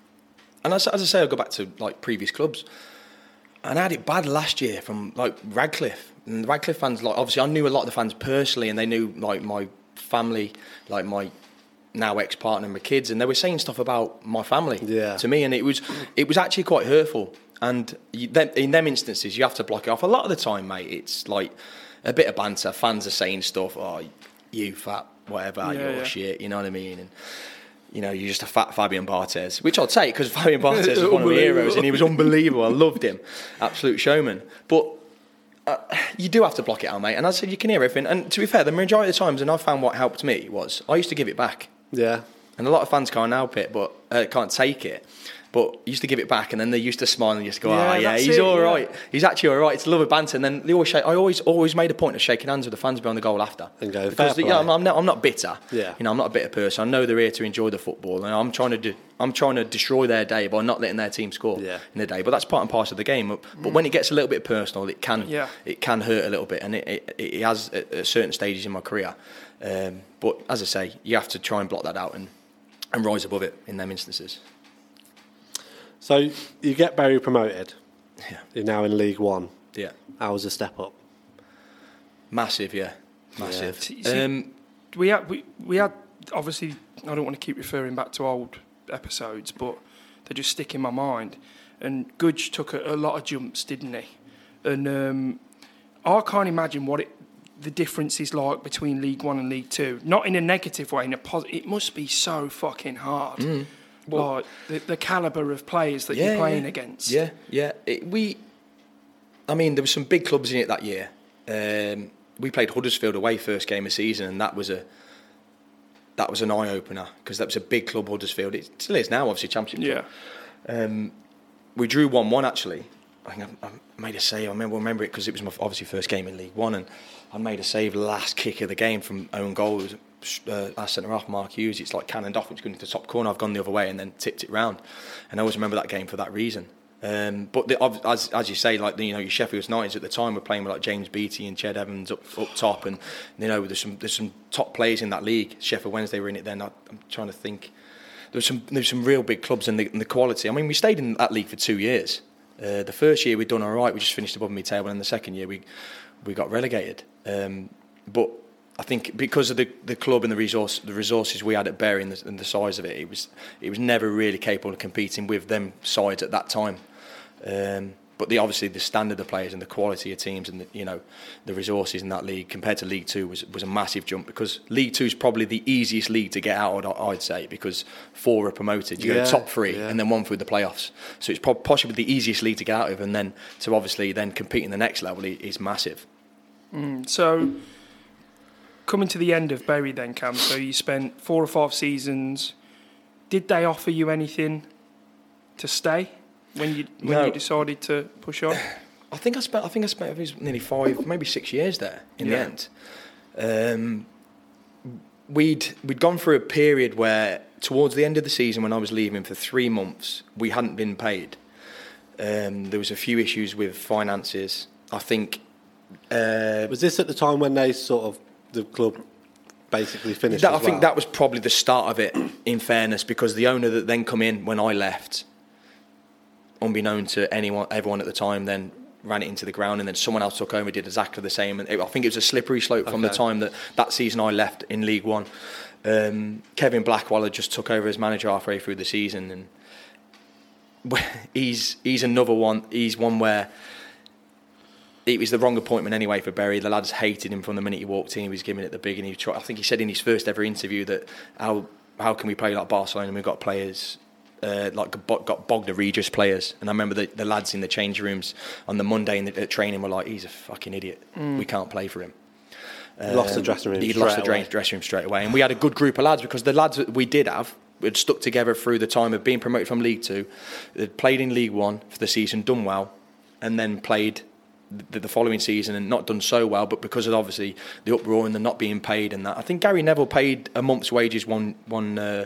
and as, as I say, I go back to like previous clubs, and I had it bad last year from like Radcliffe. And the Radcliffe fans, like obviously, I knew a lot of the fans personally, and they knew like my family, like my now ex partner and my kids, and they were saying stuff about my family Yeah. to me, and it was it was actually quite hurtful. And you, them, in them instances, you have to block it off. A lot of the time, mate, it's like a bit of banter. Fans are saying stuff, oh, you fat whatever, Yeah, you're yeah. shit. You know what I mean? And you know, you're just a fat Fabian Barthez, which I'll take because Fabian Barthez was one of my heroes and he was unbelievable. I loved him, absolute showman. But uh, you do have to block it out, mate. And as I said, you can hear everything. And to be fair, the majority of the times, and I found what helped me was I used to give it back. Yeah, And a lot of fans can't help it, but uh, can't take it. But used to give it back, and then they used to smile and just go, Yeah, "Ah, yeah, he's it, all yeah. right. He's actually all right." It's a love of banter, and then they always shake. I always, always made a point of shaking hands with the fans behind the goal after. And go, because "Fair yeah, I'm. I'm not, I'm not bitter. Yeah. you know, I'm not a bitter person. I know they're here to enjoy the football, and I'm trying to do. I'm trying to destroy their day by not letting their team score Yeah. in the day. But that's part and parcel of the game. But, but when it gets a little bit personal, it can Yeah. it can hurt a little bit, and it, it, it has at, at certain stages in my career. Um, but as I say, you have to try and block that out and and rise above it in them instances. So you get Bury promoted. Yeah, You're now in League One. yeah, How was the step up? massive, yeah, massive. See- see- Um, we had we, we had obviously I don't want to keep referring back to old episodes, but they just stick in my mind. And Gudge took a, a lot of jumps, didn't he? And um, I can't imagine what it the difference is like between League One and League Two. Not in a negative way, in a positive. It must be so fucking hard. Mm. Like the, the caliber of players that you're playing against. Yeah, yeah. It, we, I mean, there were some big clubs in it that year. Um, we played Huddersfield away first game of season, and that was a that was an eye opener because that was a big club. Huddersfield, it still is now, obviously championship. Yeah. Um, we drew one one actually. I think I, I made a save. I remember remember it because it was my obviously first game in League One, and I made a save last kick of the game from own goal. It was, uh, our centre half Mark Hughes. It's like cannoned off. It's going to the top corner. I've gone the other way and then tipped it round. And I always remember that game for that reason. Um, but the, as, as you say, like you know, your Sheffield United at the time were playing with like James Beattie and Ched Evans up, up top, and you know there's some there's some top players in that league. Sheffield Wednesday were in it then. I, I'm trying to think. There's some there's some real big clubs and the, the quality. I mean, we stayed in that league for two years. Uh, the first year we'd done all right. We just finished above mid table, and the second year we we got relegated. Um, but I think because of the, the club and the resource the resources we had at Bury and the, and the size of it, it was it was never really capable of competing with them sides at that time. Um, but the obviously the standard of players and the quality of teams and the, you know the resources in that league compared to League Two was was a massive jump because League Two is probably the easiest league to get out. of, I'd say because four are promoted, you Yeah, go top three yeah. and then one through the playoffs. So it's pro- possibly the easiest league to get out of, and then to obviously then compete in the next level is massive. So, coming to the end of Bury then, Cam, so you spent four or five seasons. Did they offer you anything to stay when you when No. you decided to push on? I think I spent I think I spent nearly five, maybe six years there in Yeah. the end. Um, we'd we'd gone through a period where towards the end of the season when I was leaving for three months we hadn't been paid. Um, there was a few issues with finances. I think uh, Was this at the time when they sort of the club basically finished? that, I as think that was probably the start of it. In fairness, because the owner that then come in when I left, unbeknown to anyone, everyone at the time, then ran it into the ground, and then someone else took over, did exactly the same. And it, I think it was a slippery slope from the time that that season I left in League One. Um, Kevin Blackwell had just took over as manager halfway through the season, and he's he's another one. He's one where it was the wrong appointment anyway for Bury. The lads hated him from the minute he walked in. He was giving it the big, and he tried, I think he said in his first ever interview that how how can we play like Barcelona? We've got players uh, like got got Bognor Regis players, and I remember the, the lads in the change rooms on the Monday in the, at training were like, "He's a fucking idiot. We can't play for him." lost the dressing room. He lost the away. dressing room straight away, and we had a good group of lads because the lads that we did have had stuck together through the time of being promoted from League Two, they'd played in League One for the season, done well, and then played the, the following season and not done so well, but because of obviously the uproar and the not being paid and that, I think Gary Neville paid a month's wages one one uh,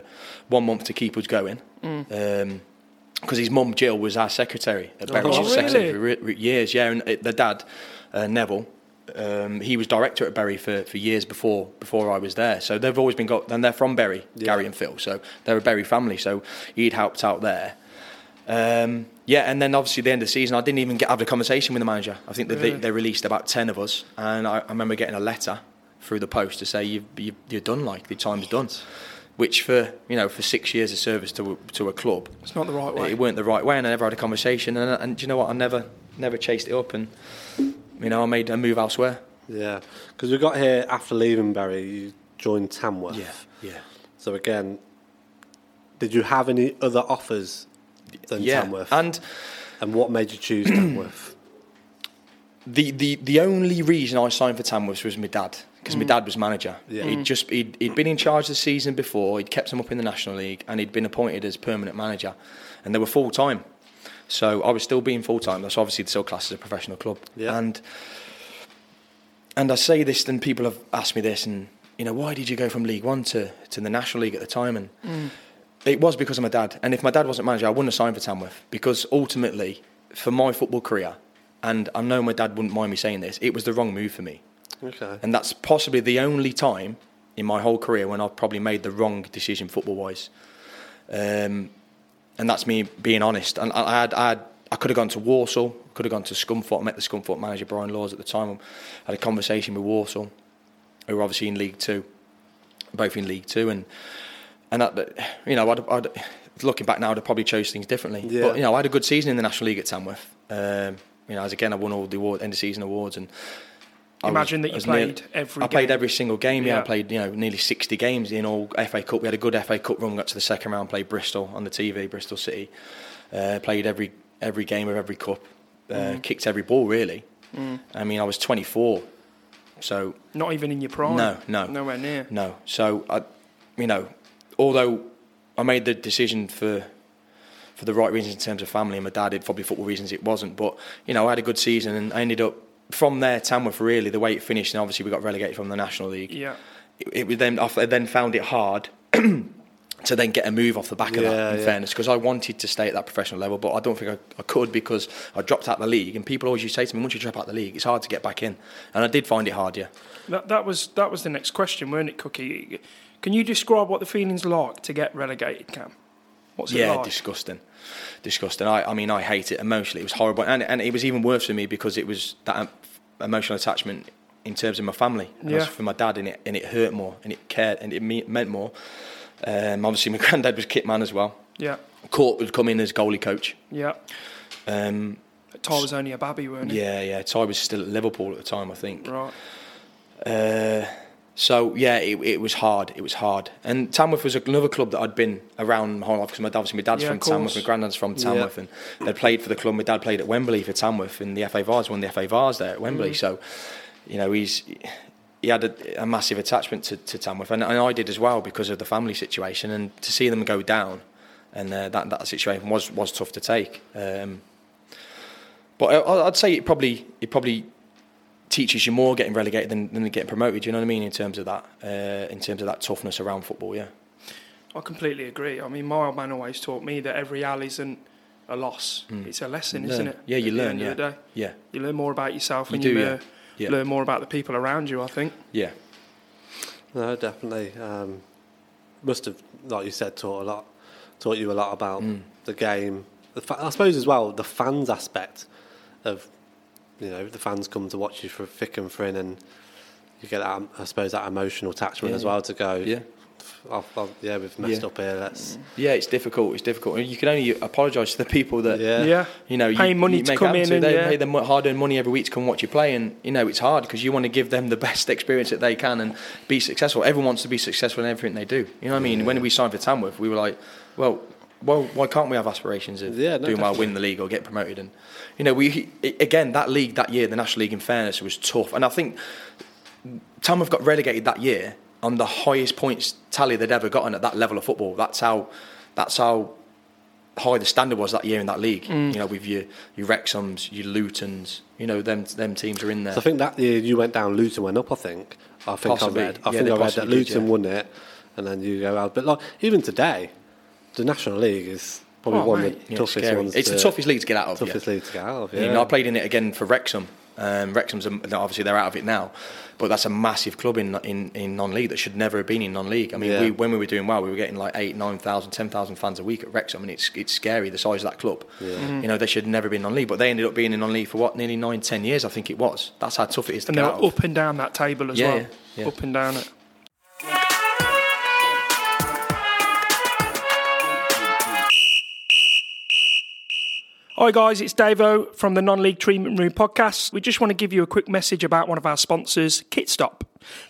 one month to keep us going. Um, because his mum Jill was our secretary at Bury. Oh, really? secretary for years, yeah. And uh, the dad, uh, Neville, um, he was director at Bury for, for years before before I was there. So they've always been got, and they're from Bury, Gary and Phil. So they're a Bury family. So he'd helped out there. Um, yeah, and then obviously the end of the season, I didn't even get have a conversation with the manager. I think that they, they released about ten of us, and I, I remember getting a letter through the post to say you've, you've, you're done, like the time's done. Which for you know for six years of service to a, to a club, It's not the right way. it weren't the right way, and I never had a conversation. And, and do you know what? I never never chased it up, and you know I made a move elsewhere. Yeah, because we got here after leaving Bury. You joined Tamworth. Yeah, yeah. So again, did you have any other offers than Yeah, Tamworth? and and what made you choose Tamworth? the, the the only reason I signed for Tamworth was my dad because my mm. dad was manager. Yeah. He'd mm. just he'd, he'd been in charge the season before. He'd kept them up in the National League, and he'd been appointed as permanent manager, and they were full time. So I was still being full time. That's obviously the still classed as a professional club. Yeah. And and I say this, and people have asked me this, and you know, why did you go from League One to, to the National League at the time? And mm. It was because of my dad. And if my dad wasn't manager, I wouldn't have signed for Tamworth because ultimately, for my football career, and I know my dad wouldn't mind me saying this, it was the wrong move for me. Okay. And that's possibly the only time in my whole career when I've probably made the wrong decision football wise. Um, and that's me being honest. And I, I had, I, had, I could have gone to Walsall, could have gone to Scunthorpe. Met the Scunthorpe manager, Brian Laws, at the time. I had a conversation with Walsall, who were obviously in League Two, both in League Two. And, and that, you know, I'd, I'd, looking back now, I'd have probably chose things differently. Yeah. But, you know, I had a good season in the National League at Tamworth. Um, you know, as again, I won all the award, end of season awards. and I was- Imagine that you was played every I played every single game. Yeah, I played you know nearly sixty games in all FA Cup. We had a good FA Cup run. Got to the second round. Played Bristol on the TV. Bristol City. Uh, played every every game of every cup. Uh, Mm. Kicked every ball really. I mean, I was twenty four. So Not even in your prime. No, no. Nowhere near. no. So I, you know, although I made the decision for for the right reasons in terms of family and my dad did probably football reasons it wasn't. But you know, I had a good season and I ended up from there Tamworth really the way it finished. And obviously we got relegated from the National League. Yeah. It, it was then I then found it hard. To then get a move off the back of Yeah, that, in yeah. fairness, because I wanted to stay at that professional level, but I don't think I, I could because I dropped out the league. And people always used to say to me, "Once you drop out the league, it's hard to get back in," and I did find it hard. Yeah, That, that was that was the next question, weren't it, Cookie? Can you describe what the feeling's like to get relegated, Cam? What's it yeah, like? disgusting, disgusting. I, I mean, I hate it emotionally. It was horrible, and and it was even worse for me because it was that emotional attachment in terms of my family. And Yeah. it was for my dad, and it and it hurt more, and it cared, and it me- meant more. Um, obviously, my granddad was kit man as well. yeah, Court would come in as goalie coach. yeah. Um, Ty was only a babby, weren't he? yeah, yeah. Ty was still at Liverpool at the time, I think. Right. Uh, so yeah, it, it was hard. It was hard. And Tamworth was another club that I'd been around my whole life because my dad, obviously my dad's Yeah, from. Tamworth, my granddad's from Tamworth, and they played for the club. My dad played at Wembley for Tamworth in the FA Vase, won the FA Vase there at Wembley. Mm. So, you know, he's he had a, a massive attachment to, to Tamworth, and, and I did as well because of the family situation. And to see them go down, and uh, that that situation was was tough to take. Um, but I, I'd say it probably it probably teaches you more getting relegated than, than getting promoted. Do you know what I mean? In terms of that, uh, in terms of that toughness around football, yeah. I completely agree. I mean, my old man always taught me that every L isn't a loss. It's a lesson, Learn. isn't it? Yeah, you At the learn. end Yeah, Of the day. yeah, You learn more about yourself You and do, you yeah. learn, Yeah. learn more about the people around you, I think. yeah. No, definitely. Um, must have, like you said, taught a lot, taught you a lot about Mm. the game. The fa- I suppose as well the fans aspect of, you know, the fans come to watch you for thick and thin, and you get that, I suppose, that emotional attachment Yeah, as well to go. Yeah. Oh, well, yeah, we've messed Yeah. up here. Let's. Yeah, it's difficult. It's difficult. And you can only apologise to the people that Yeah. Yeah. you know, you, Paying money you to make come in to. and, they yeah. pay them hard-earned money every week to come watch you play, and you know it's hard because you want to give them the best experience that they can and be successful. Everyone wants to be successful in everything they do. You know what I mean? When we signed for Tamworth, we were like, well, well, why can't we have aspirations of Yeah, no, doing well, win the league or get promoted? And you know, we again that league that year, the National League, in fairness, was tough, and I think Tamworth got relegated that year on the highest points tally they'd ever gotten at that level of football. That's how that's how high the standard was that year in that league. Mm. You know, with your your Wrexhams, your Lutons, you know, them them teams are in there. So I think that year you went down, Luton went up. I think. I think Possibly. I read. I Yeah, think I read that possibly did, Luton yeah. won it, and then you go out. But like even today, the National League is probably Oh, one mate. of the Yeah, toughest scary. ones. It's to, the toughest league to get out of. toughest yeah. league to get out of. You Yeah. know, I played in it again for Wrexham. Um, Wrexham's a, obviously they're out of it now, but that's a massive club in in, in non-league that should never have been in non-league. I mean, Yeah. we, when we were doing well, we were getting like eight, nine thousand, ten thousand fans a week at Wrexham, and it's it's scary the size of that club. Mm-hmm. You know, they should never have never been non-league, but they ended up being in non-league for what nearly nine, ten years, I think it was. That's how tough it is to And get they're out. of. up and down that table as Yeah, well. yeah, yeah. Up and down it. Hi guys, it's Davo from the Non-League Treatment Room podcast. We just want to give you a quick message about one of our sponsors, Kitstop.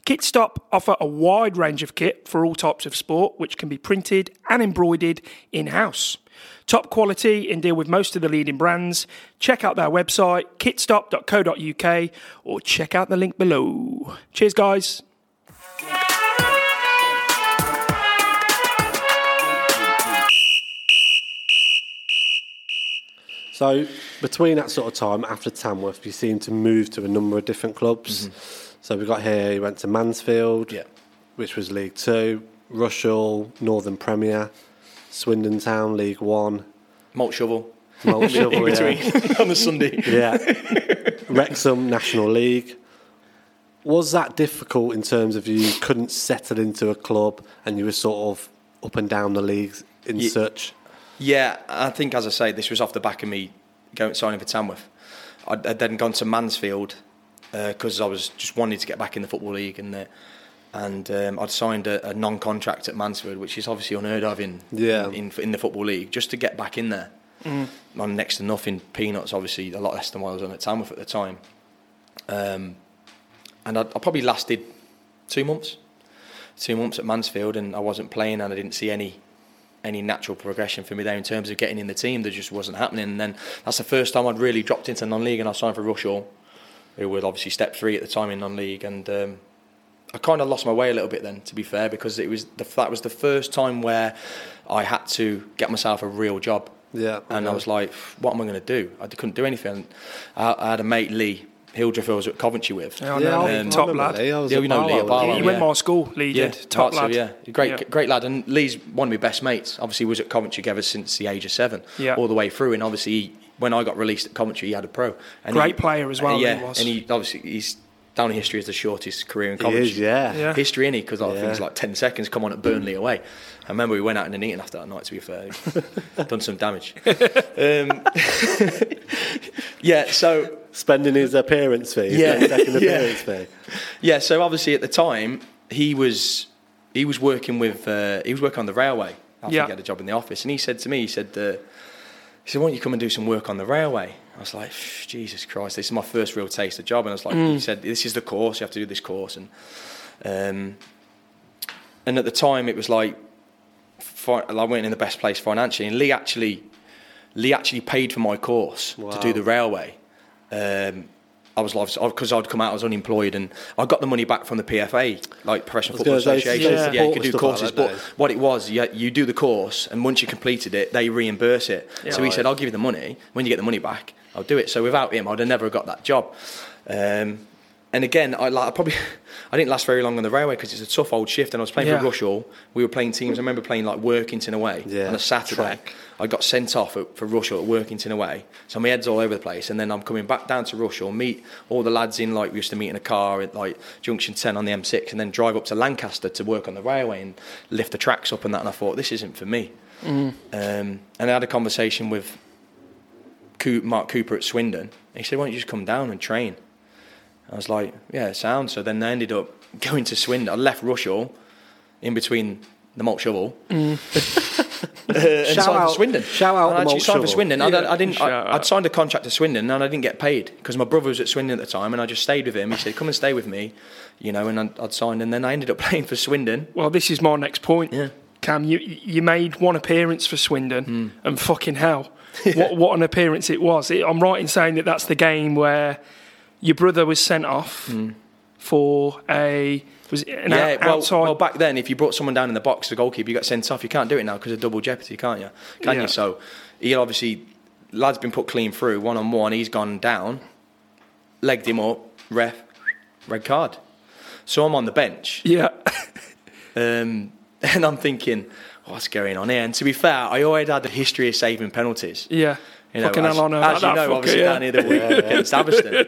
Kitstop offer a wide range of kit for all types of sport, which can be printed and embroidered in-house. Top quality and deal with most of the leading brands. Check out their website, kitstop.co.uk, or check out the link below. Cheers, guys. So between that sort of time after Tamworth, you seem to move to a number of different clubs. Mm-hmm. So we got here. You went to Mansfield, Yeah. which was League Two, Rushall, Northern Premier, Swindon Town, League One, Malt shovel. Malt Shovel, in yeah. between on the Sunday. yeah, Wrexham National League. Was that difficult in terms of you couldn't settle into a club and you were sort of up and down the leagues in Ye- such? Yeah, I think as I say, this was off the back of me going signing for Tamworth. I'd, I'd then gone to Mansfield because I was just wanting to get back in the football league, and uh, and um, I'd signed a, a non-contract at Mansfield, which is obviously unheard of in Yeah. in, in the football league, just to get back in there. I'm next to nothing peanuts, obviously a lot less than what I was on at Tamworth at the time. Um, and I, I probably lasted two months, two months at Mansfield, and I wasn't playing, and I didn't see any any natural progression for me there in terms of getting in the team. There just wasn't happening. And then that's the first time I'd really dropped into non-league, and I signed for Rushall, who was obviously step three at the time in non-league, and um, I kind of lost my way a little bit then, to be fair, because it was the, that was the first time where I had to get myself a real job. Yeah, And I was like, what am I going to do? I couldn't do anything. I, I had a mate, Lee Hildreth, I was at Coventry with. Yeah, I Yeah, know, I Lee, top remember lad. Lee, I Yeah, at we know Lee at Barlow. Barlow, he yeah. went my school, Lee Yeah, did. Top Hartsfield, lad. Yeah, great, Yeah. great lad. And Lee's one of my best mates. Obviously, was at Coventry together since the age of seven, Yeah. all the way through. And obviously, he, when I got released at Coventry, he had a pro. And Great he- player as well, Yeah, was. and he obviously he's down in history as the shortest career in He Coventry. is, yeah. Yeah. History, innit? Because I think it's like 10 seconds come on at Burnley away. I remember we went out in an eating after that night, to be fair. Done some damage. um, yeah, so Spending his appearance fee, his Yeah. second Yeah. appearance fee. Yeah, so obviously at the time he was he was working with uh, he was working on the railway. I think Yeah. he had a job in the office, and he said to me, he said, uh, he said, "Why don't you come and do some work on the railway?" I was like, "Jesus Christ, this is my first real taste of job." And I was like, Mm. he said, "This is the course. You have to do this course." And um, and at the time it was like, fi- I went in the best place financially, and Lee actually Lee actually paid for my course to do the railway. Um, I was like, because I'd come out, I was unemployed, and I got the money back from the PFA, like Professional Football was Association. they Yeah, support you could do stuff like courses, but don't what it was, you, you do the course, and once you completed it, they reimburse it. so he said, "I'll give you the money. When you get the money back, I'll do it." So without him, I'd have never got that job. Um, and again, I, like, I probably I didn't last very long on the railway because it's a tough old shift, and I was playing Yeah. for Rushall. We were playing teams. I remember playing like Workington away Yeah, on a Saturday. track. I got sent off at, for Rushall at Workington away, so my head's all over the place. And then I'm coming back down to Rushall, meet all the lads in like we used to meet in a car at like Junction 10 on the M6, and then drive up to Lancaster to work on the railway and lift the tracks up and that. And I thought this isn't for me. Um, and I had a conversation with Coo- Mark Cooper at Swindon. He said, "Why don't you just come down and train?" I was like, "Yeah, it sounds." So then they ended up going to Swindon. I left Rushall in between the malt shovel. Uh, and Shout signed out- for Swindon. shout out And the I actually Malt signed for Swindon. I, Yeah, I didn't. shout I, I'd signed a contract to Swindon and I didn't get paid because my brother was at Swindon at the time, and I just stayed with him. He said, "Come and stay with me," you know, and I'd, I'd signed, and then I ended up playing for Swindon. Well, this is my next point. Yeah. Cam, you you made one appearance for Swindon, Hmm. and fucking hell, what what an appearance it was! It, I'm right in saying that that's the game where your brother was sent off for a was it an yeah, out- well, outside. well, back then, if you brought someone down in the box, the goalkeeper, you got sent off. You can't do it now because of double jeopardy, can't you? Can Yeah. you? So he obviously, lad's been put clean through one on one. He's gone down, legged him up, ref, red card. So I'm on the bench. yeah, Um, and I'm thinking, what's going on here? And to be fair, I already had the history of saving penalties. yeah. You know, fucking as, hell on as you know, obviously yeah. down here the week against Atherstone.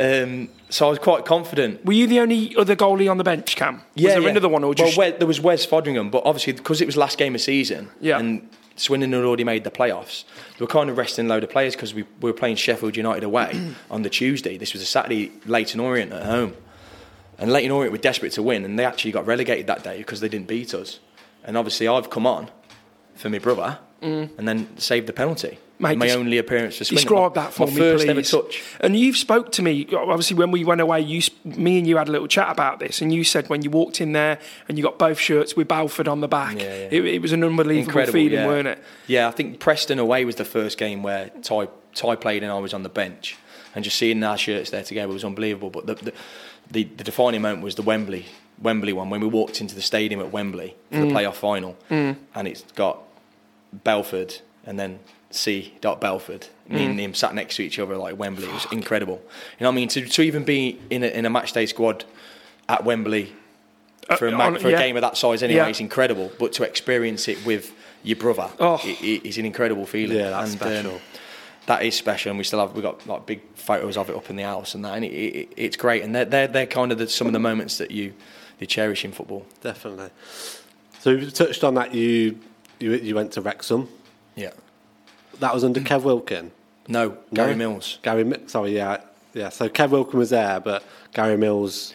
Um, so I was quite confident. Were you the only other goalie on the bench, Cam? Was there another one, or just well, there was Wes Foderingham, but obviously because it was last game of season, Yeah. and Swindon had already made the playoffs, they were kind of resting a load of players because we, we were playing Sheffield United away on the Tuesday. This was a Saturday, Leyton Orient at home, and Leyton Orient were desperate to win, and they actually got relegated that day because they didn't beat us. And obviously, I've come on for my brother, Mm. and then saved the penalty. Mate, my only appearance for Swindon. Describe that for my me, first please. ever touch. And you've spoke to me obviously when we went away. You, me and you had a little chat about this, and you said when you walked in there and you got both shirts with Belford on the back, Yeah, yeah. It, it was an unbelievable Incredible, feeling, yeah. weren't it? Yeah, I think Preston away was the first game where Ty, Ty played and I was on the bench, and just seeing our shirts there together was unbelievable. But the the, the, the defining moment was the Wembley Wembley one when we walked into the stadium at Wembley for Mm. the playoff final, and it's got Belford and then C. Dot Belford. Me Mm. and him sat next to each other like Wembley. It was incredible. You know what I mean? To, to even be in a, in a match day squad at Wembley for a, Uh, ma- on- for a game of that size anyway Yeah. is incredible. But to experience it with your brother Oh. i- i- is an incredible feeling. Yeah, that's And, special. um, that is special, and we still have we got like big photos of it up in the house and that, and it, it, it's great. And they're they're, they're kind of the, some of the moments that you you cherish in football. Definitely. So you touched on that. You you, you went to Wrexham. Yeah. That was under Kev Wilkin. No, Gary No? Mills. Gary, sorry, yeah, yeah. So Kev Wilkin was there, but Gary Mills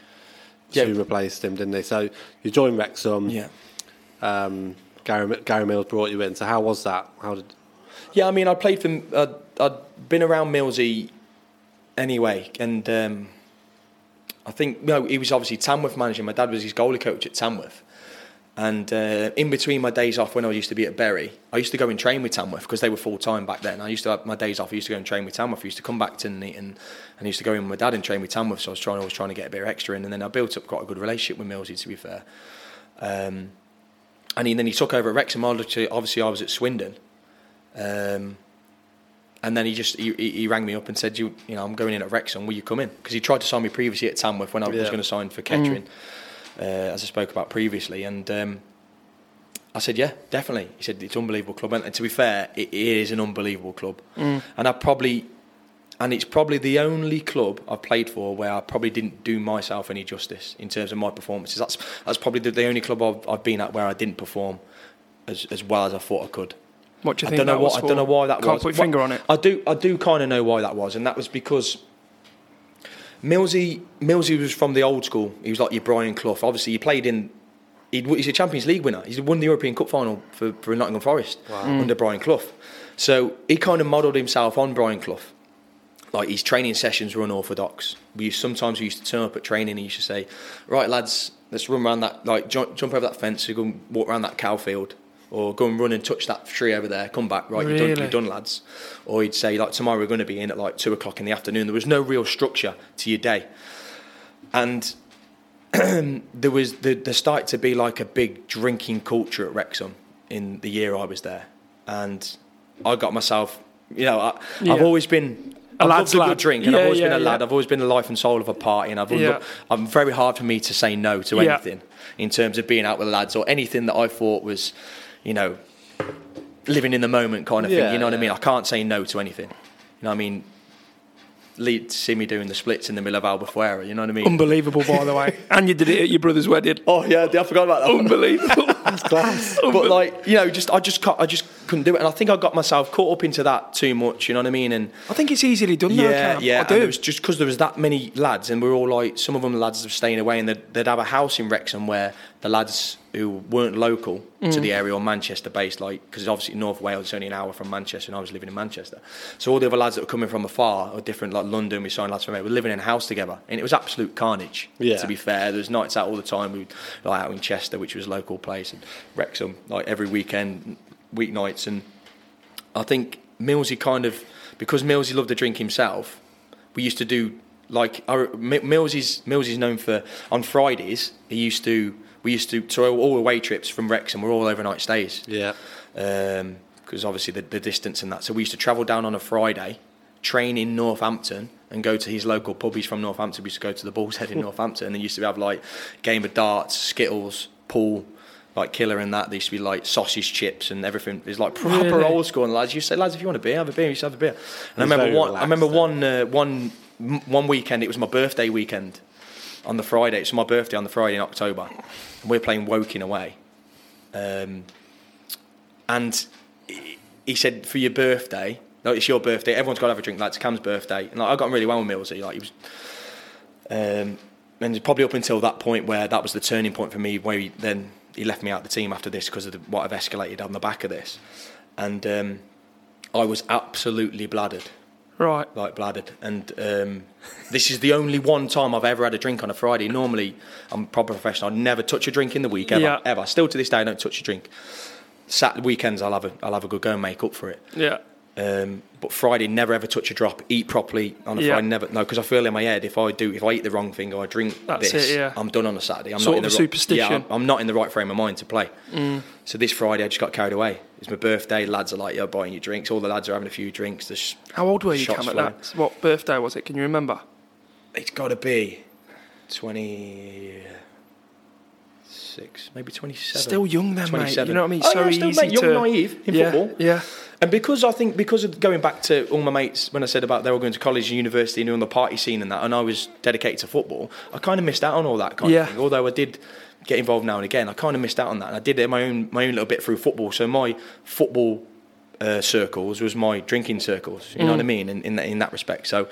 Yeah. soon replaced him, didn't he? So you joined Wrexham. Yeah. Um, Gary Gary Mills brought you in. So how was that? How did? Yeah, I mean, I played for. I'd, I'd been around Millsy anyway, and um, I think no, he was obviously Tamworth manager. My dad was his goalie coach at Tamworth, and uh, in between my days off when I used to be at Bury, I used to go and train with Tamworth because they were full time back then. I used to have my days off. I used to go and train with Tamworth. I used to come back to Neaton and, and I used to go in with my dad and train with Tamworth. So I was trying always trying to get a bit of extra in, and then I built up quite a good relationship with Millsy. To be fair. Um, and he, then he took over at Wrexham. Obviously, I was at Swindon, um, and then he just he, he he rang me up and said, "You you know I'm going in at Wrexham. Will you come in?" Because he tried to sign me previously at Tamworth when I was going to sign for Kettering, uh, as I spoke about previously, and. Um, I said, yeah, definitely. He said, it's an unbelievable club. And, and to be fair, it is an unbelievable club. And I probably, and it's probably the only club I've played for where I probably didn't do myself any justice in terms of my performances. That's that's probably the, the only club I've, I've been at where I didn't perform as, as well as I thought I could. What do you I think? don't know that what I don't know why that Can't was. put your finger on it. I do I do kind of know why that was, and that was because Millsy Millsy was from the old school. He was like your Brian Clough. Obviously, he played in. He'd, he's a Champions League winner. He's won the European Cup final for, for Nottingham Forest mm. under Brian Clough. So he kind of modelled himself on Brian Clough. Like his training sessions were unorthodox. We used, sometimes we used to turn up at training. and He used to say, "Right, lads, let's run around that. Like jump, jump over that fence. You go and walk around that cow field, or go and run and touch that tree over there. Come back. Right, you're, done, you're done, lads." Or he'd say, "Like tomorrow we're going to be in at like two o'clock in the afternoon." There was no real structure to your day, and there was there, there started to be like a big drinking culture at Wrexham in the year I was there, and I got myself. You know, I, Yeah. I've always been A lad's loved a lad. good drink, and Yeah, I've always yeah, been a lad. I've always been the life and soul of a party, and I've Yeah. I'm very hard for me to say no to anything in terms of being out with the lads or anything that I thought was, you know, living in the moment kind of Yeah, thing. You know what I mean? I can't say no to anything. You know what I mean? Lead see me doing the splits in the middle of Albufeira. You know what I mean? Unbelievable, by the way. and you did it at your brother's wedding. oh yeah, I forgot about that. Unbelievable. Class. but like you know, just I just I just couldn't do it, and I think I got myself caught up into that too much. You know what I mean? And I think it's easily done. though, yeah, Cam. yeah. I do. it was just because there was that many lads, and we are all like, some of them lads were staying away, and they'd, they'd have a house in Wrexham where the lads who weren't local to Mm. the area or Manchester based, like because obviously North Wales is only an hour from Manchester, and I was living in Manchester. So all the other lads that were coming from afar or different, like London, we signed lads from there, We were living in a house together, and it was absolute carnage. Yeah. To be fair, there was nights out all the time. We like out in Chester, which was a local place, and Wrexham, like every weekend, weeknights, and I think Millsy kind of because Millsy loved to drink himself. We used to do like our, Mi- Millsy's Millsy's known for on Fridays. He used to we used to so all the away trips from Wrexham were all overnight stays Yeah. because obviously the, the distance and that. So we used to travel down on a Friday, train in Northampton, and go to his local pub. He's from Northampton. We used to go to the Bull's Head in Northampton, and they used to have like game of darts, skittles, pool. Like killer and that, there used to be like sausage chips and everything. It's like proper Really? old school. And lads, you say, lads, if you want a beer, have a beer. You should have a beer. And I remember one. I remember one uh, one one weekend. It was my birthday weekend on the Friday. It's my birthday on the Friday in October, and we are playing Woking away. Um, and he- said, "For your birthday, no, it's your birthday. Everyone's got to have a drink. Like it's Cam's birthday." And like, I got on really well with Millsy. Like he was, um, and probably up until that point where that was the turning point for me. Where he, then he left me out the team after this because of the, what I've escalated on the back of this. And um, I was absolutely bladdered, Right. like bladdered. And um, this is the only one time I've ever had a drink on a Friday. Normally, I'm a proper professional. I never touch a drink in the week ever, Yeah. ever. Still to this day, I don't touch a drink. Saturday weekends, I'll have a, I'll have a good go and make up for it. Yeah. Um, but Friday, never ever touch a drop. Eat properly on a Yeah. Friday. Never no, because I feel in my head if I do, if I eat the wrong thing or I drink That's this, it, yeah. I'm done on a Saturday. I'm Sort not in of the superstition. Mm. Yeah, I'm, I'm not in the right frame of mind to play. So this Friday, I just got carried away. It's my birthday. Lads are like, "You're buying your drinks." All the lads are having a few drinks. There's How old were you, Cam, at that? What birthday was it? Can you remember? It's got to be twenty six, maybe twenty seven. Still young then, mate. You know what I mean? Oh, so yeah, still, easy mate, young, to naive in yeah, football. Yeah. And because I think because of going back to all my mates when I said about they were going to college and university and doing the party scene and that, and I was dedicated to football, I kind of missed out on all that kind Yeah. of thing. Although I did get involved now and again, I kind of missed out on that. And I did it my own my own little bit through football. So my football uh, circles was my drinking circles. You know what I mean? In in that, in that respect. So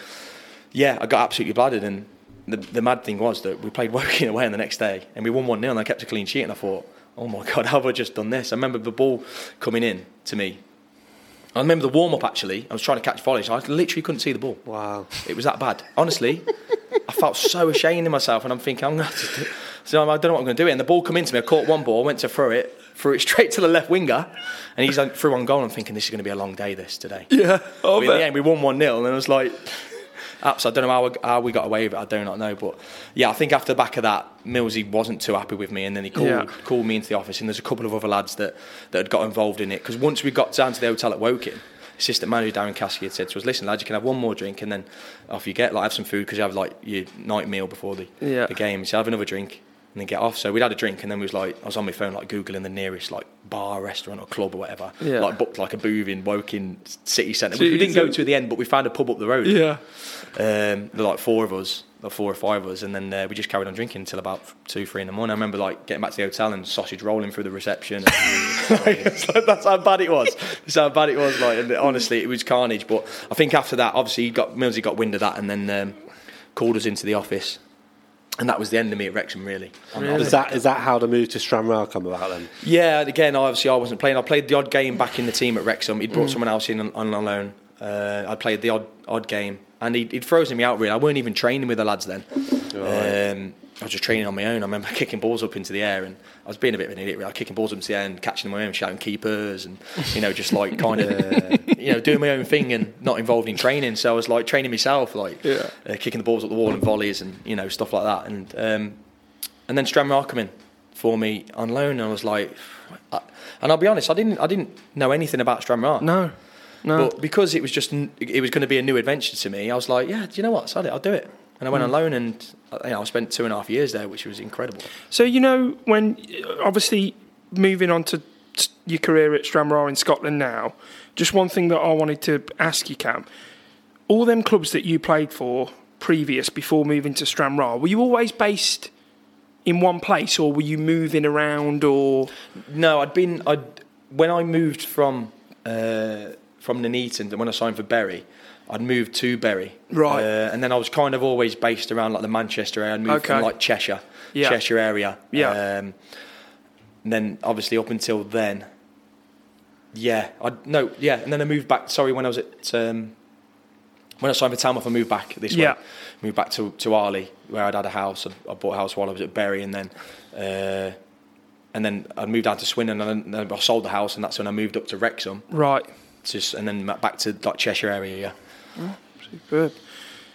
yeah, I got absolutely bladdered and. The, the mad thing was that we played Woking away on the next day and we won 1 0 and I kept a clean sheet and I thought, oh my God, how have I just done this? I remember the ball coming in to me I remember the warm up actually. I was trying to catch volleys. I literally couldn't see the ball. Wow. It was that bad. Honestly, I felt so ashamed of myself, and I'm thinking, I'm going to. Do so I don't know what I'm going to do. It. And the ball come into me. I caught one ball, went to throw it, threw it straight to the left winger, and he's like threw on goal. I'm thinking this is going to be a long day. This today. Yeah. Oh, But in the end, we won one 0 and I was like, Apps, I don't know how we, how we got away with it. I do not know, but yeah, I think after the back of that, Millsy wasn't too happy with me, and then he called Yeah. called me into the office, and there's a couple of other lads that, that had got involved in it. Because once we got down to the hotel at Woking, assistant manager Darren Caskey had said to us, "Listen, lads, you can have one more drink, and then off you get. Like have some food because you have like your night meal before the Yeah. the game. So have another drink." And then get off. So we'd had a drink, and then we was like, I was on my phone, like googling the nearest like bar, restaurant, or club or whatever. Yeah. Like booked like a booth in Woking city centre. We, we didn't go to the end, but we found a pub up the road. Yeah. Um, there were like four of us, or four or five of us, and then uh, we just carried on drinking until about two, three in the morning. I remember like getting back to the hotel and sausage rolling through the reception. It's like, that's how bad it was. That's how bad it was. Like, and honestly, it was carnage. But I think after that, obviously, he got Millsy got wind of that, and then um, called us into the office, and that was the end of me at Wrexham. Really. Is that is that how the move to Stranraer come about then? Yeah, again, obviously, I wasn't playing. I played the odd game back in the team at Wrexham. He'd brought someone else in on, on loan. Uh, I played the odd odd game, and he'd, he'd frozen me out. Really, I weren't even training with the lads then. Um, I was just training on my own. I remember kicking balls up into the air, and I was being a bit of an idiot. Really. I was kicking balls up into the air and catching them my own, shouting keepers, and you know, just like kind of, you know, doing my own thing and not involved in training. So I was like training myself, like Yeah. uh, kicking the balls up the wall and volleys, and you know, stuff like that. And um, and then Stranraer come in for me on loan, and I was like, I, and I'll be honest, I didn't, I didn't know anything about Stranraer. No. No. But because it was just, it was going to be a new adventure to me, I was like, yeah, do you know what? Sod it, I'll do it. And I went on loan, and you know, I spent two and a half years there, which was incredible. So you know when obviously moving on to your career at Stranraer in Scotland now, just one thing that I wanted to ask you, Cam. All them clubs that you played for previous before moving to Stranraer, were you always based in one place, or were you moving around, or No, I'd been, I'd when I moved from uh, from Nuneaton, when I signed for Bury, I'd moved to Bury, Right. uh, and then I was kind of always based around like the Manchester area. I'd moved from like Cheshire, Yeah. Cheshire area, Yeah. Um, and then obviously up until then, yeah, I no, yeah, and then I moved back. Sorry, when I was at um, when I signed for Tamworth, I moved back this Yeah. way. Moved back to to Arley, where I'd had a house. I, I bought a house while I was at Bury, and then. Uh, and then I moved down to Swindon, and then I sold the house, and that's when I moved up to Wrexham, right? just and then back to like Cheshire area. Yeah, Good.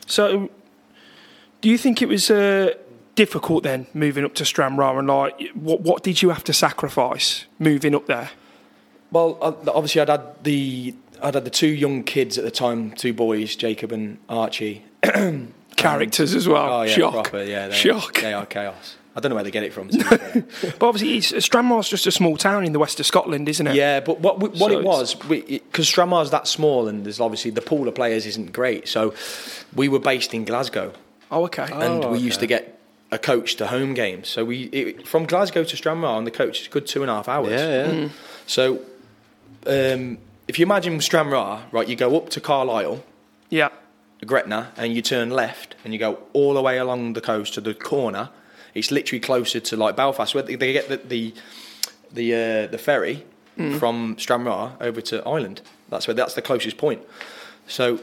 So, do you think it was uh, difficult then moving up to Stranraer, and like what what did you have to sacrifice moving up there? Well, uh, obviously, I'd had the I'd had the two young kids at the time, two boys, Jacob and Archie. Characters as well. Oh yeah, Shock. proper, yeah, they, Shock. They are chaos. I don't know where they get it from. to be fair. But obviously, it's, Stranraer's just a small town in the west of Scotland, isn't it? yeah, but what what So it was because Stranraer's that small, and there's obviously the pool of players isn't great. So we were based in Glasgow, Oh, okay. and we used to get a coach to home games. So we it, from Glasgow to Stranraer, and the coach is a good two and a half hours. Yeah, yeah. Mm. So um, if you imagine Stranraer, right, you go up to Carlisle, yeah. Gretna, and you turn left, and you go all the way along the coast to the corner. It's literally closer to like Belfast, where they they get the the the, uh, the ferry Mm. from Stranraer over to Ireland. That's where that's the closest point. So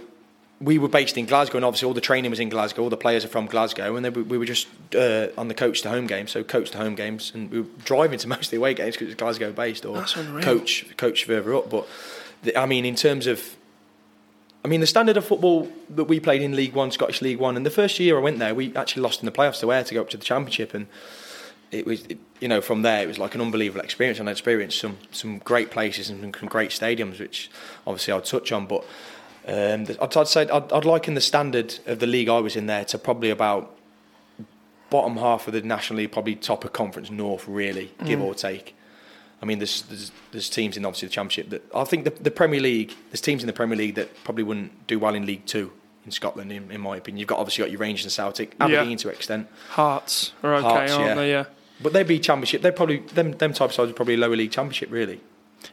we were based in Glasgow, and obviously all the training was in Glasgow. All the players are from Glasgow, and then we, we were just uh, on the coach to home games. So coach to home games, and we were driving to most of the away games because it's Glasgow based, or coach coach further up. But the, I mean, in terms of I mean, the standard of football that we played in League One, Scottish League One, and the first year I went there, we actually lost in the playoffs to Ayr to go up to the Championship, and it was, it, you know, from there it was like an unbelievable experience, and I experienced some some great places and some great stadiums, which obviously I'll touch on. But um, I'd, I'd say I'd, I'd liken the standard of the league I was in there to probably about bottom half of the National League, probably top of Conference North, really, give or take. I mean, there's, there's there's teams in obviously the Championship that I think the, the Premier League. There's teams in the Premier League that probably wouldn't do well in League Two in Scotland, in, in my opinion. You've got obviously got your Rangers and Celtic, Aberdeen to an extent, Hearts are okay, Hearts, aren't yeah. they? Yeah. but they'd be Championship. They're probably them them type of sides are probably lower league Championship, really.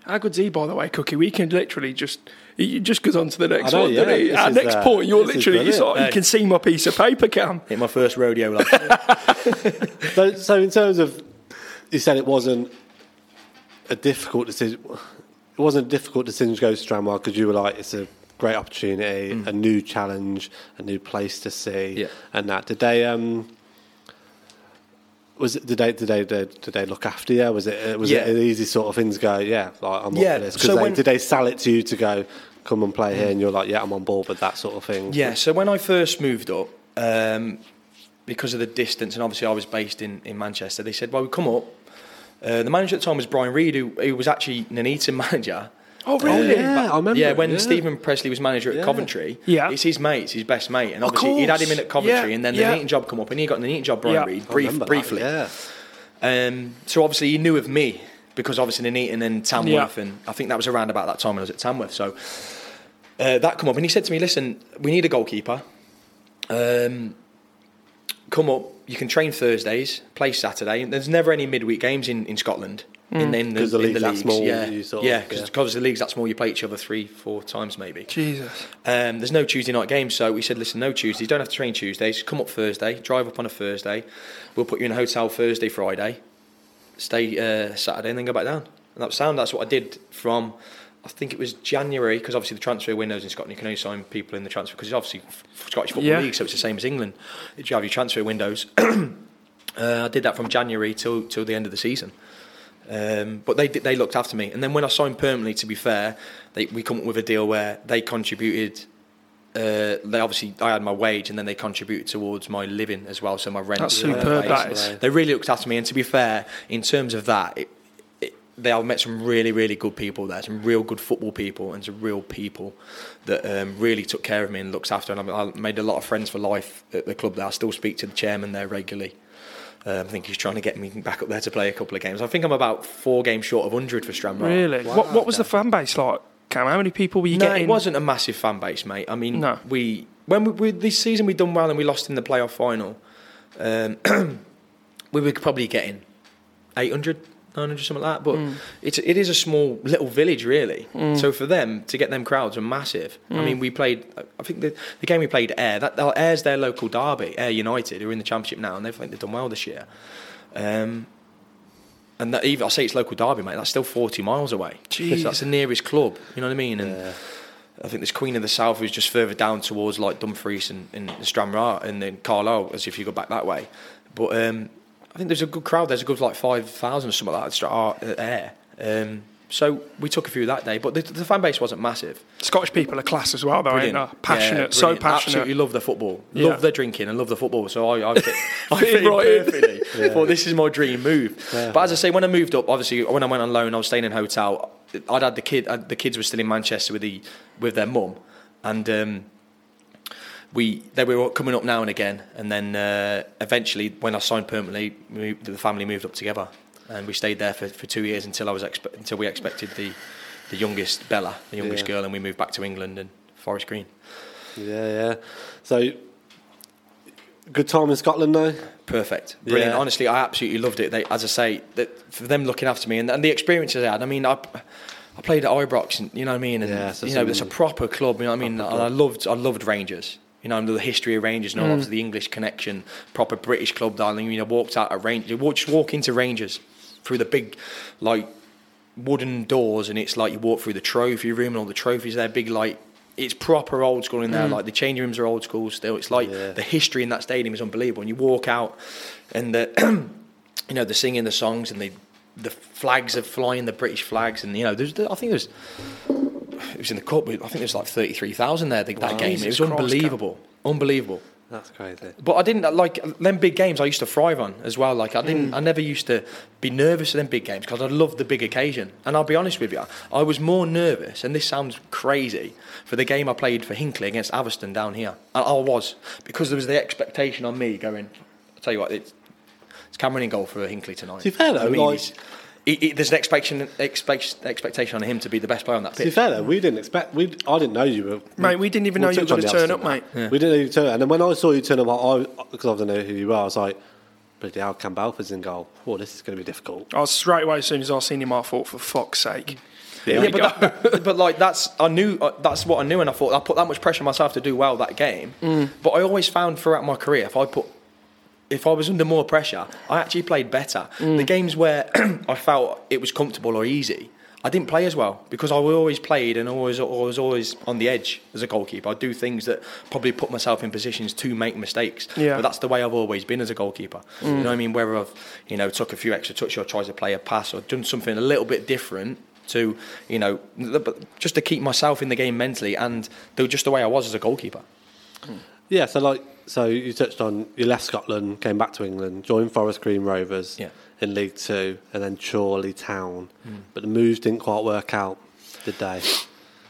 How good's he, by the way, Cookie? We can literally just he just goes on to the next I know, one. yeah, doesn't he? this Our next uh, point, you're literally, it's brilliant. like, you can see my piece of paper, Cam. Hit my first rodeo. Like, So, so in terms of, you said it wasn't a difficult decision. It wasn't a difficult decision to go to Stranraer because you were like, it's a great opportunity, a new challenge, a new place to see, Yeah. and that. Did they? Um, was it? Did they? Did they? Did, they look after you? Was it? uh, Was Yeah. it an easy sort of thing to go? Yeah, like I'm Yeah, up for this. so they, when- did they sell it to you to go? Come and play here, and you're like, yeah, I'm on board with that sort of thing. Yeah, so when I first moved up, um, because of the distance, and obviously I was based in, in Manchester, they said, well, we come up. Uh, the manager at the time was Brian Reid, who, who was actually Nuneaton manager. Oh, really? yeah, I remember. Yeah, when yeah. Steven Pressley was manager at Yeah. Coventry, Yeah. it's his mate, it's his best mate, and obviously he'd had him in at Coventry, Yeah, and then yeah. the Nuneaton job come up, and he got the Nuneaton job, Brian Yeah. Reid, brief, remember that, briefly. yeah. Um, so obviously he knew of me because obviously Nuneaton and Tamworth, Yeah. and I think that was around about that time when I was at Tamworth. So uh, that come up, and he said to me, "Listen, we need a goalkeeper. Um, come up. You can train Thursdays, play Saturday. And there's never any midweek games in, in Scotland. In, in the, 'Cause the in league's that leagues. small, yeah, you sort of- yeah, yeah. because the league's that small, you play each other three, four times maybe. Jesus. Um, there's no Tuesday night games, so we said, listen, no Tuesdays. Don't have to train Tuesdays. Come up Thursday. Drive up on a Thursday. We'll put you in a hotel Thursday, Friday. Stay uh, Saturday, and then go back down. And that sound. That's what I did from. I think it was January because obviously the transfer windows in Scotland you can only sign people in the transfer because it's obviously f- Scottish Football Yeah. League, so it's the same as England. You have your transfer windows. uh, I did that from January till till the end of the season. Um, but they they looked after me, and then when I signed permanently, to be fair, they, we come up with a deal where they contributed. Uh, they obviously I had my wage, and then they contributed towards my living as well, so my rent. That's superb, that is. They really looked after me, and to be fair, in terms of that, it, it, they I've met some really really good people there, some real good football people, and some real people that um, really took care of me and looked after. And I, I made a lot of friends for life at the club. There, I still speak to the chairman there regularly. Um, I think he's trying to get me back up there to play a couple of games. I think I'm about four games short of 100 for Stranraer. Really? what What was the fan base like, Cam? How many people were you No, getting? it wasn't a massive fan base, mate. I mean, No. we when we, we this season we done well and we lost in the playoff final. Um, we were probably getting 800, 900, something like that. But Mm. it's it is a small little village, really. So for them to get them crowds are massive. Mm. I mean, we played. I think the, the game we played Ayr. That Ayr's their local derby. Ayr United, who are in the championship now, and they think they've done well this year. Um, and that even I say it's local derby, mate. That's still forty miles away. Jeez. That's the nearest club. You know what I mean? And I think there's Queen of the South who's just further down towards like Dumfries and, and Stranraer and then Carlisle, as if you go back that way. But um, think there's a good crowd. There's a good like five thousand or something like that at Ayr. Um, so we took a few that day, but the, the fan base wasn't massive. Scottish people are class as well, though, ain't Brilliant. they? Passionate, Yeah, so passionate. Absolutely love the football. Yeah. Love their drinking and love the football. So I, I fit, I Fit right perfectly. Thought this is my dream move. But as I say, when I moved up, obviously when I went on loan, I was staying in a hotel. I'd had the kid. uh, The kids were still in Manchester with the with their mum, and um, we they were coming up now and again. And then uh, eventually, when I signed permanently, we, the family moved up together, and we stayed there for, for two years until I was expe- until we expected the the youngest Bella, the youngest Yeah. girl, and we moved back to England and Forest Green. Yeah, yeah. So, good time in Scotland though. Perfect, brilliant. Yeah. Honestly, I absolutely loved it. They, as I say, that for them looking after me and, and the experiences I had. I mean, I, I played at Ibrox, and you know what I mean. And Yeah, so you know, it's a proper club. You know what I mean. And I loved, I loved Rangers. You know, know the history of Rangers, and all mm. obviously the English connection, proper British club, darling. You know, walked out at Rangers. You walk, just walk into Rangers through the big, like wooden doors, and it's like you walk through the trophy room and all the trophies there, big like. It's proper old school in there. Mm. Like the changing rooms are old school still. It's like Yeah. the history in that stadium is unbelievable. And you walk out, and the you know, the singing the songs and the the flags are flying, the British flags, and you know, there's I think there's it was in the cup. I think there was like thirty three thousand there. The, that Wow. game, it was Christ, unbelievable, unbelievable. That's crazy. But I didn't like them big games. I used to thrive on as well. Like I didn't, hmm. I never used to be nervous at them big games because I loved the big occasion. And I'll be honest with you, I was more nervous, and this sounds crazy, for the game I played for Hinckley against Atherstone down here. And I was because there was the expectation on me going. I'll tell you what, it's, it's Cameron in goal for Hinckley tonight. To be fair though, I mean, like- he, he, there's an expectation, expect, expectation on him to be the best player on that pitch. To be pitch. fair though, we didn't expect. We I didn't know you were. Mate, we didn't even know you were gonna turn up, now. mate. We didn't know you turn up, and then when I saw you turn up, I because I didn't know who you were, I was like, "Bloody hell, Cam Belford's in goal. Oh, this is going to be difficult." I was straight away as soon as I seen him, I thought, for fuck's sake. Yeah, Yeah, but, that, but like that's I knew uh, that's what I knew, and I thought I put that much pressure on myself to do well that game. But I always found throughout my career, if I put if I was under more pressure, I actually played better. The mm. games where I felt it was comfortable or easy, I didn't play as well because I always played and always I was always on the edge as a goalkeeper. I do things that probably put myself in positions to make mistakes. Yeah. But that's the way I've always been as a goalkeeper. You know mm. what I mean? Whether I've you know took a few extra touches or tried to play a pass or done something a little bit different to you know just to keep myself in the game mentally and just the way I was as a goalkeeper. Hmm. Yeah, so like, so you touched on you left Scotland, came back to England, joined Forest Green Rovers Yeah. in League Two, and then Chorley Town. Hmm. But the moves didn't quite work out, did they?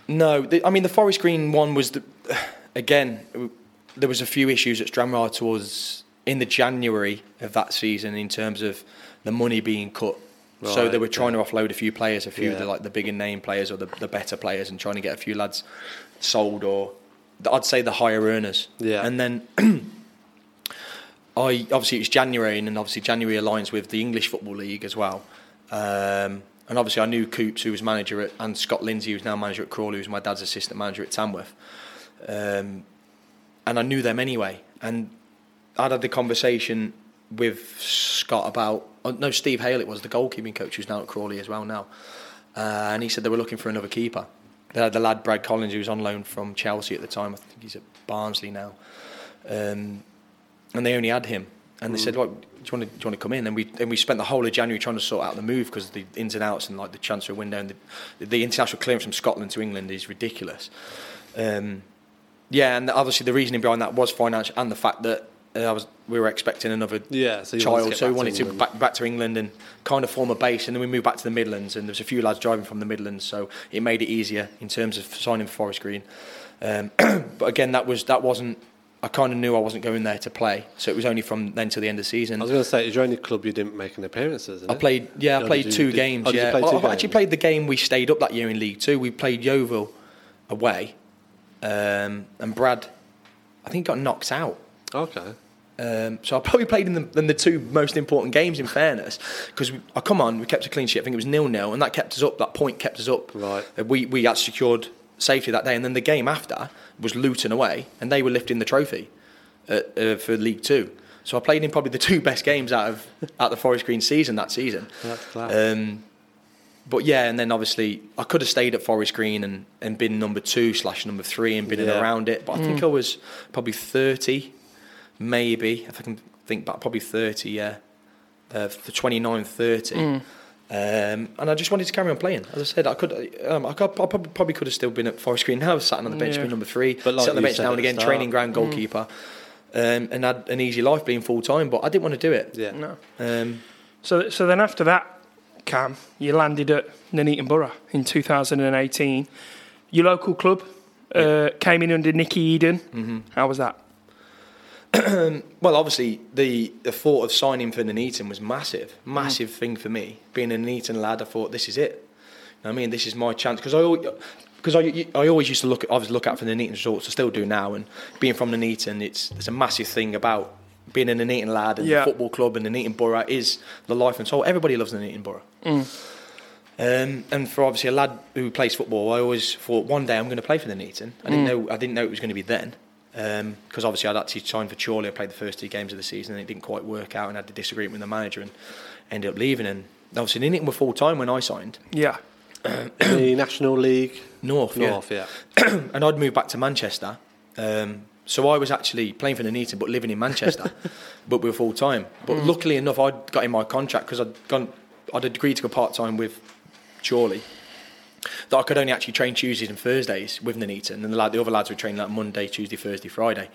No, the, I mean the Forest Green one was the, again. There was a few issues at Stranraer towards in the January of that season in terms of the money being cut. so they were trying yeah. to offload a few players, a few of the like the bigger name players or the, the better players, and trying to get a few lads sold or I'd say the higher earners. Yeah. And then I obviously it's January, and then obviously January aligns with the English Football League as well. Um, and obviously I knew Coops, who was manager at, and Scott Lindsey, who's now manager at Crawley, who's my dad's assistant manager at Tamworth. Um, and I knew them anyway. And I'd had the conversation with Scott about, oh, no, Steve Hale, it was the goalkeeping coach who's now at Crawley as well now. Uh, and he said they were looking for another keeper. Had the lad Brad Collins, who was on loan from Chelsea at the time. I think he's at Barnsley now. Um, and they only had him. And they said, "What do you want to do? You want to come in?" And we and we spent the whole of January trying to sort out the move because the ins and outs and like the transfer window and the, the international clearance from Scotland to England is ridiculous. Um, yeah, and obviously the reasoning behind that was financial and the fact that I was we were expecting another Yeah, so wanted to child, so we back to wanted to back, back to England and kind of form a base, and then we moved back to the Midlands, and there was a few lads driving from the Midlands, so it made it easier in terms of signing for Forest Green. Um, but again, that was that wasn't. I kind of knew I wasn't going there to play, so it was only from then till the end of the season. I was going to say, is your only club you didn't make an appearance? Isn't I played, yeah, I played you- two did- games. oh, yeah, two I- I actually played the game we stayed up that year in League Two. We played Yeovil away, um, and Brad, I think, got knocked out. Okay. Um, so I probably played in the, in the two most important games, in fairness, because I come on, we kept a clean sheet. I think it was nil nil, and that kept us up. That point kept us up. Right. Uh, We we had secured safety that day, and then the game after was Luton away, and they were lifting the trophy uh, uh, for League Two. So I played in probably the two best games out of out the Forest Green season that season. That's class. Um, but yeah, and then obviously I could have stayed at Forest Green and, and been number two slash number three and been in Yeah. around it. But I think I was probably thirty, maybe if I can think back, probably thirty. Yeah, uh, for 29, 30. Um, and I just wanted to carry on playing. As I said, I could, um, I, could, I probably, probably could have still been at Forest Green now, sat on the bench, Yeah. being number three, But like sit on the bench now and again, start- training ground goalkeeper, um, and had an easy life being full time. But I didn't want to do it. Yeah. No. Um, So, so then after that, Cam, you landed at Nuneaton Borough in 2018. Your local club uh, came in under Nicky Eadie. Mm-hmm. How was that? Well, obviously, the, the thought of signing for Nuneaton was massive, mm. massive thing for me. Being a Nuneaton lad, I thought this is it. You know I mean, this is my chance because I always, because I, I always used to look at, obviously look out for the Nuneaton results. I still do now, and being from Nuneaton, it's there's a massive thing about being a Nuneaton lad and Yeah. the football club and the Nuneaton Borough is the life and soul. Everybody loves the Nuneaton Borough. Mm. Um, and for obviously a lad who plays football, I always thought one day I'm going to play for the Nuneaton. I didn't mm. know I didn't know it was going to be then, because obviously I'd actually signed for Chorley. I played the first two games of the season, and it didn't quite work out, and I had a disagreement with the manager, and ended up leaving. And obviously Nuneaton were full time when I signed. Yeah. the National League North, yeah. North, yeah. and I'd moved back to Manchester. Um, so I was actually playing for Nuneaton, but living in Manchester, but we were full time. But luckily enough, I'd got in my contract because I'd gone, I'd agreed to go part time with Chorley. That I could only actually train Tuesdays and Thursdays with Nuneaton, and the, lad, the other lads were training like Monday, Tuesday, Thursday, Friday,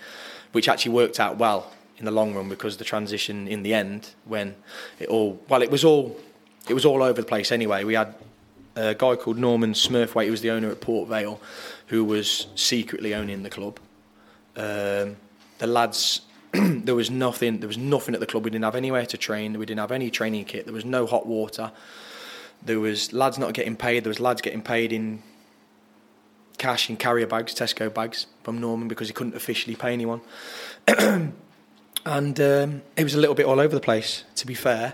which actually worked out well in the long run because the transition in the end, when it all, well, it was all, it was all over the place anyway. We had a guy called Norman Smurthwaite, who was the owner at Port Vale, who was secretly owning the club. Um, the lads, there was nothing. There was nothing at the club. We didn't have anywhere to train. We didn't have any training kit. There was no hot water. There was lads not getting paid. There was lads getting paid in cash in carrier bags, Tesco bags from Norman because he couldn't officially pay anyone. and um, it was a little bit all over the place, to be fair.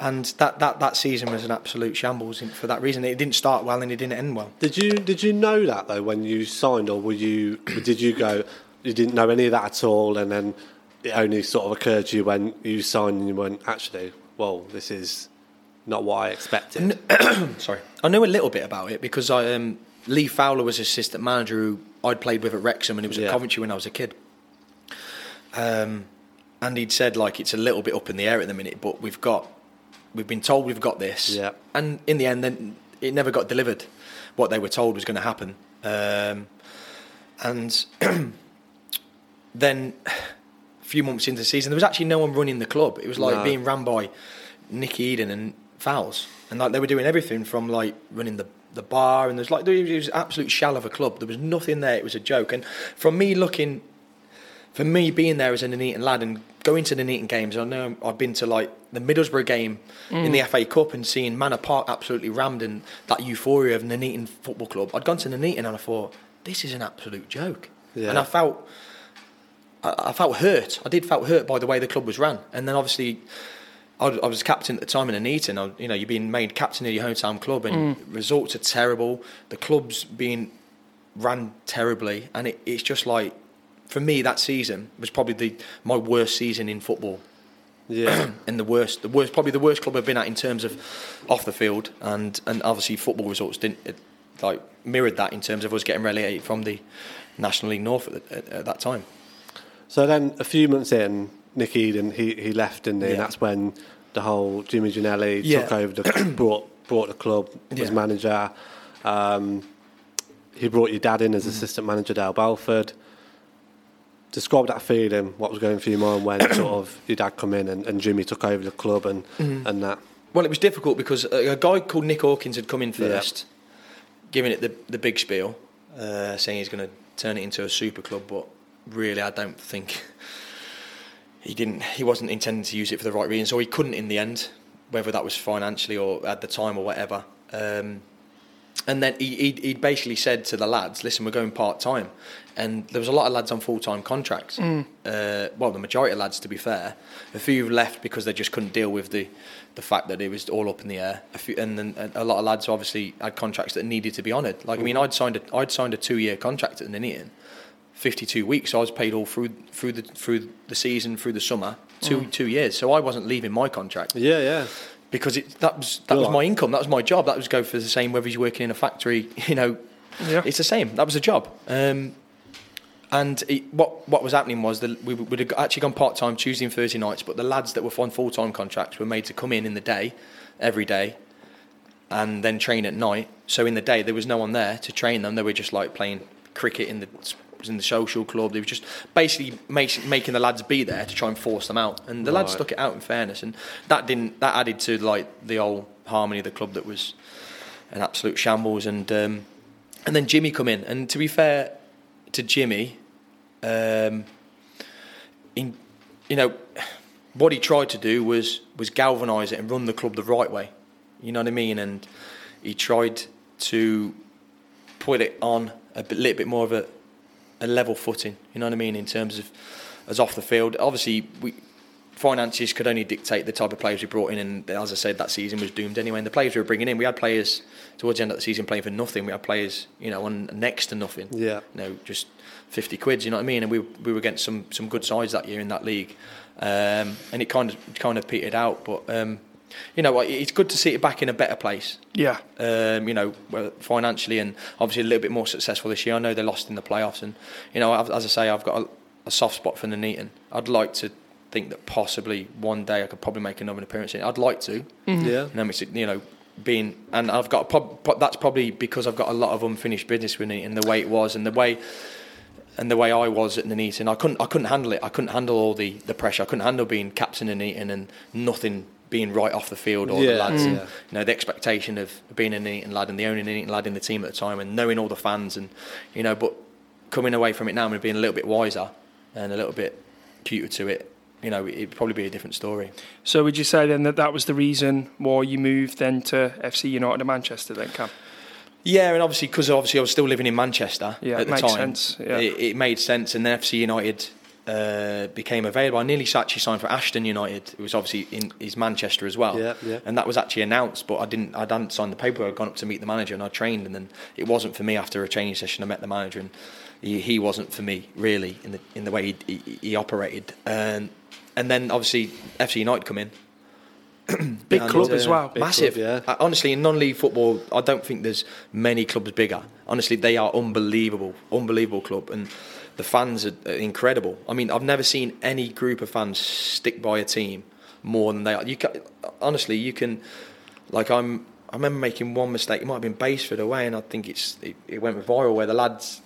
And that, that, that season was an absolute shambles for that reason. It didn't start well and it didn't end well. Did you did you know that though when you signed, or were you did you go? You didn't know any of that at all, and then it only sort of occurred to you when you signed, and you went, actually, well, this is not what I expected. Sorry, I know a little bit about it because I um, Lee Fowler was assistant manager who I'd played with at Wrexham and he was Yeah. at Coventry when I was a kid. Um, and he'd said like it's a little bit up in the air at the minute, but we've got we've been told we've got this. Yeah. And in the end, then it never got delivered. What they were told was going to happen. Um, and then a few months into the season, there was actually no one running the club. It was like No. being ran by Nicky Eadie and Fowles, and like they were doing everything from like running the the bar, and there's like it was absolute shell of a club. There was nothing there. It was a joke. And from me looking, for me being there as an Nuneaton lad and going to the Nuneaton games, I know I've been to like the Middlesbrough game in mm. the FA Cup and seeing Manor Park absolutely rammed and that euphoria of Nuneaton Football Club. I'd gone to Nuneaton and I thought this is an absolute joke, Yeah. and I felt. I, I felt hurt. I did felt hurt by the way the club was ran, and then obviously, I, I was captain at the time in Nuneaton. I, you know, you're being made captain of your hometown club, and mm. results are terrible. The club's being ran terribly, and it, it's just like, for me, that season was probably the my worst season in football, Yeah, and the worst, the worst, probably the worst club I've been at in terms of off the field, and and obviously football results didn't it, like mirrored that in terms of us getting relegated from the National League North at, at, at that time. So then, a few months in, Nick Eadie he, he left, didn't he? And Yeah. that's when the whole Jimmy Ginnelly Yeah. took over the brought brought the club as Yeah. manager. Um, he brought your dad in as assistant manager, Dale Belford. Describe that feeling. What was going through your mind when sort of your dad come in and, and Jimmy took over the club and and that. Well, it was difficult because a, a guy called Nick Hawkins had come in first, giving it the, the big spiel, uh, saying he's going to turn it into a super club. But really, I don't think he didn't he wasn't intending to use it for the right reasons, or he couldn't in the end, whether that was financially or at the time or whatever. Um, and then he, he, he basically said to the lads, "Listen, we're going part time," and there was a lot of lads on full time contracts. Mm. Uh, well, the majority of lads, to be fair, a few left because they just couldn't deal with the the fact that it was all up in the air. A few, and then a lot of lads obviously had contracts that needed to be honoured. Like I mean, I'd signed a I'd signed a two year contract at Ninian 52 weeks. I was paid all through through the through the season, through the summer, two mm. two years. So I wasn't leaving my contract. Yeah, yeah. Because it that was that You're was like, my income, that was my job. That was go for the same whether he's working in a factory, you know. Yeah. It's the same. That was a job. Um, and it, what what was happening was that we would have actually gone part time Tuesday and Thursday nights, but the lads that were on full time contracts were made to come in in the day, every day, and then train at night. So in the day there was no one there to train them. They were just like playing cricket in the in the social club. They were just basically making the lads be there to try and force them out. And the lads stuck it out in fairness, and that didn't that added to like the old harmony of the club that was an absolute shambles. And um, and then Jimmy come in, and to be fair to Jimmy, um, in you know what he tried to do was was galvanise it and run the club the right way. You know what I mean? And he tried to put it on a bit, little bit more of a, a level footing. You know what I mean in terms of as off the field. Obviously, we finances could only dictate the type of players we brought in, and as I said, that season was doomed anyway. And the players we were bringing in, we had players towards the end of the season playing for nothing. We had players, you know, on next to nothing. Yeah. you know, just fifty quids. You know what I mean? And we we were against some some good sides that year in that league, um, and it kind of kind of petered out. But um, you know, it's good to see it back in a better place. Yeah. Um, you know, financially and obviously a little bit more successful this year. I know they lost in the playoffs, and you know, as I say, I've got a, a soft spot for Nuneaton. I'd like to think that possibly one day I could probably make another appearance. in it. I'd like to. Yeah. And then it's, you know, being and I've got prob- pro- that's probably because I've got a lot of unfinished business with Nuneaton, the way it was and the way and the way I was at Nuneaton. I couldn't I couldn't handle it. I couldn't handle all the, the pressure. I couldn't handle being captain of Nuneaton and nothing being right off the field or Yeah, the lads. Mm. And, you know, the expectation of being a Nuneaton lad and the only Nuneaton lad in the team at the time and knowing all the fans and you know, but coming away from it now and being a little bit wiser and a little bit cuter to it, you know, it'd probably be a different story. So would you say then that that was the reason why you moved then to FC United of Manchester then, Cam? Yeah, and obviously because obviously I was still living in Manchester Yeah, at the makes time. sense, yeah. It, it made sense, and then FC United uh, became available. I nearly actually signed for Ashton United. It was obviously in is Manchester as well. Yeah, yeah. And that was actually announced, but I didn't. I hadn't signed the paper. I'd gone up to meet the manager, and I trained, and then it wasn't for me. After a training session, I met the manager, and he, he wasn't for me really in the in the way he, he, he operated. And and then obviously FC United come in. Big And, club uh, as well. Big massive. club, yeah. Uh, Honestly, in non-league football, I don't think there's many clubs bigger. Honestly, they are unbelievable, unbelievable club, and the fans are are incredible. I mean, I've never seen any group of fans stick by a team more than they are. You can, honestly, you can. Like I'm, I remember making one mistake. It might have been Basford away, and I think it's it, it went viral where the lads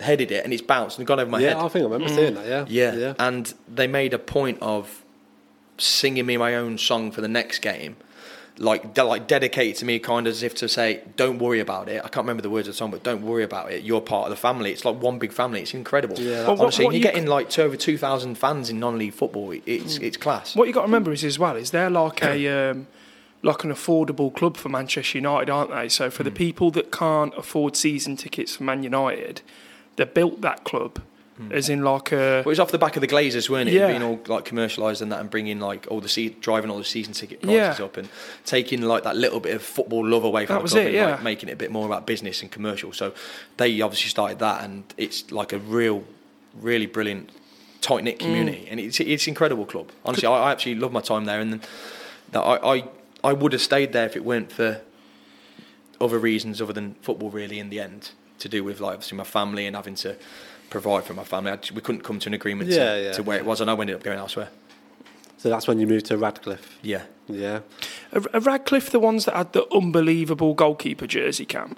headed it and it's bounced and gone over my yeah, head. I think I remember mm. seeing that. Yeah. Yeah. Yeah. And they made a point of singing me my own song for the next game. Like, de- like dedicated to me, kind of as if to say, "Don't worry about it." I can't remember the words of the song, but don't worry about it. You're part of the family. It's like one big family. It's incredible. Yeah, Well, honestly, what you're you getting like to over two thousand fans in non-league football. It- It's it's class. What you got to remember is as well is they're like a um, like an affordable club for Manchester United, aren't they? So for the Hmm. people that can't afford season tickets for Man United, they built that club Hmm. as in like a Well, it was off the back of the Glazers, weren't it? Yeah. Being all like commercialised and that, and bringing like all the se- driving all the season ticket prices Yeah. up, and taking like that little bit of football love away from That the was club, it, and, yeah. like, making it a bit more about business and commercial. So they obviously started that, and it's like a real, really brilliant, tight knit hmm. community, and it's it's an incredible club. Honestly, I, I actually love my time there, and that I, I I would have stayed there if it weren't for other reasons other than football. Really, in the end, to do with like obviously my family and having to provide for my family. I, we couldn't come to an agreement Yeah, to, yeah. to where it was, and I ended up going elsewhere. So that's when you moved to Radcliffe. Yeah. Yeah. Are, are Radcliffe the ones that had the unbelievable goalkeeper jersey cam?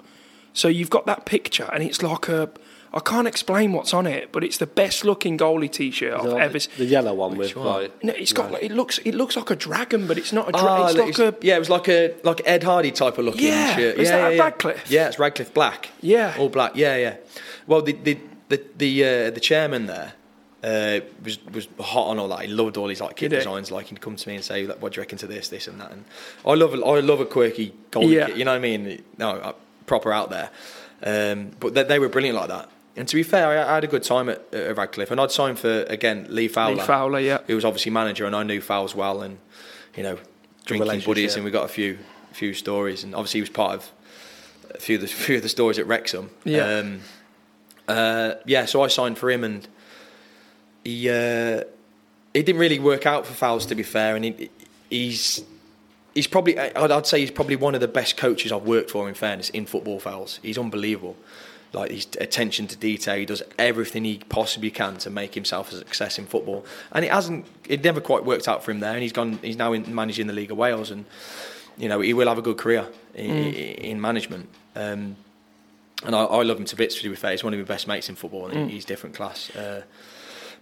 So you've got that picture, and it's like a. I can't explain what's on it, but it's the best looking goalie T-shirt I've The- ever seen. The yellow one Which with one? like. No, it's got like, it looks it looks like a dragon, but it's not a Ah, dragon. it's like a yeah, it was like a like Ed Hardy type of looking Yeah, shirt. is yeah, that yeah, yeah. Radcliffe? Yeah, it's Radcliffe black. Yeah. all black. Yeah, yeah. Well, the the the the, uh, the chairman there. Uh, was was hot on all that. He loved all his like kit Did he? designs. Like he'd come to me and say, like, "What do you reckon to this, this, and that?" And I love a, I love a quirky goalie Yeah. kit. You know what I mean? No, uh, proper out there. Um, but they, they were brilliant like that. And to be fair, I, I had a good time at, at Radcliffe, and I'd signed for again Lee Fowler. Lee Fowler, yeah. who was obviously manager, and I knew Fowles well, and you know, drinking relationship. buddies, and we got a few few stories, and obviously he was part of a few of the few of the stories at Wrexham. Yeah. um, uh, yeah. So I signed for him, and he uh, it didn't really work out for Fowles, to be fair, and he, he's. He's probably, I'd I'd say he's probably one of the best coaches I've worked for. In fairness, in football, Fowles, he's unbelievable. Like his attention to detail, he does everything he possibly can to make himself a success in football. And it hasn't, it never quite worked out for him there. And he's gone, he's now in, managing the League of Wales, and you know he will have a good career in, in management. Um, and I, I love him to bits. To be fair, he's one of my best mates in football, and he's different class. Uh,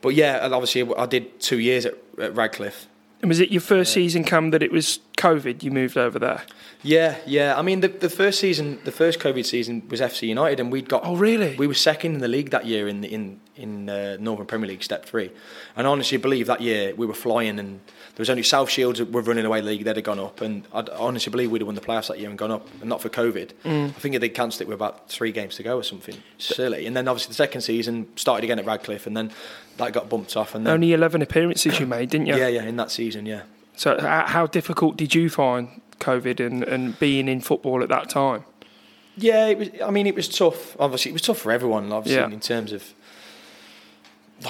but yeah, and obviously I did two years at, at Radcliffe. And was it your first season, Come that it was COVID? You moved over there. Yeah, yeah. I mean, the, the first season, the first COVID season was FC United, and we'd got. Oh, really? We were second in the league that year in the, in in uh, Northern Premier League, Step Three, and I honestly believe that year we were flying, and was only South Shields that were running away league. They'd have gone up, and I honestly believe we'd have won the playoffs that year and gone up, and not for COVID. Mm. I think they cancelled it with about three games to go or something silly, and then obviously the second season started again at Radcliffe, and then that got bumped off, and then Only 11 appearances you made, didn't you? yeah, yeah, in that season, yeah. So how, difficult did you find COVID and, and being in football at that time? Yeah, it was. I mean, it was tough. Obviously, it was tough for everyone. Obviously, Yeah. in terms of the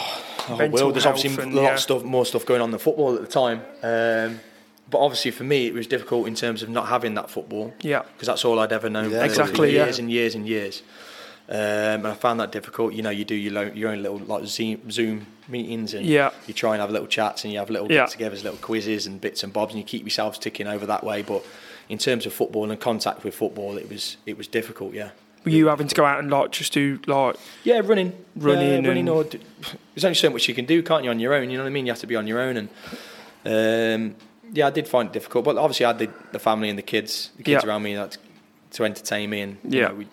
Mental world. There's obviously health a lot yeah. of stuff, more stuff going on than football at the time. Um, but obviously for me it was difficult in terms of not having that football. Yeah. Because that's all I'd ever known. Yeah, for Exactly, yeah. Years and years and years. Um, and I found that difficult. You know, you do your, lo- your own little like Zoom, Zoom meetings, and Yeah. you try and have little chats, and you have little Yeah. get-togethers, little quizzes, and bits and bobs, and you keep yourselves ticking over that way. But in terms of football and contact with football, it was it was difficult. Yeah. Were you having to go out and like just do like Yeah, running, Running yeah, running, and- or do, there's only so much you can do, can't you, on your own? You know what I mean? You have to be on your own, and um, yeah, I did find it difficult. But obviously, I had the, the family and the kids, the kids Yeah. around me that to entertain me, and you Yeah. know, we,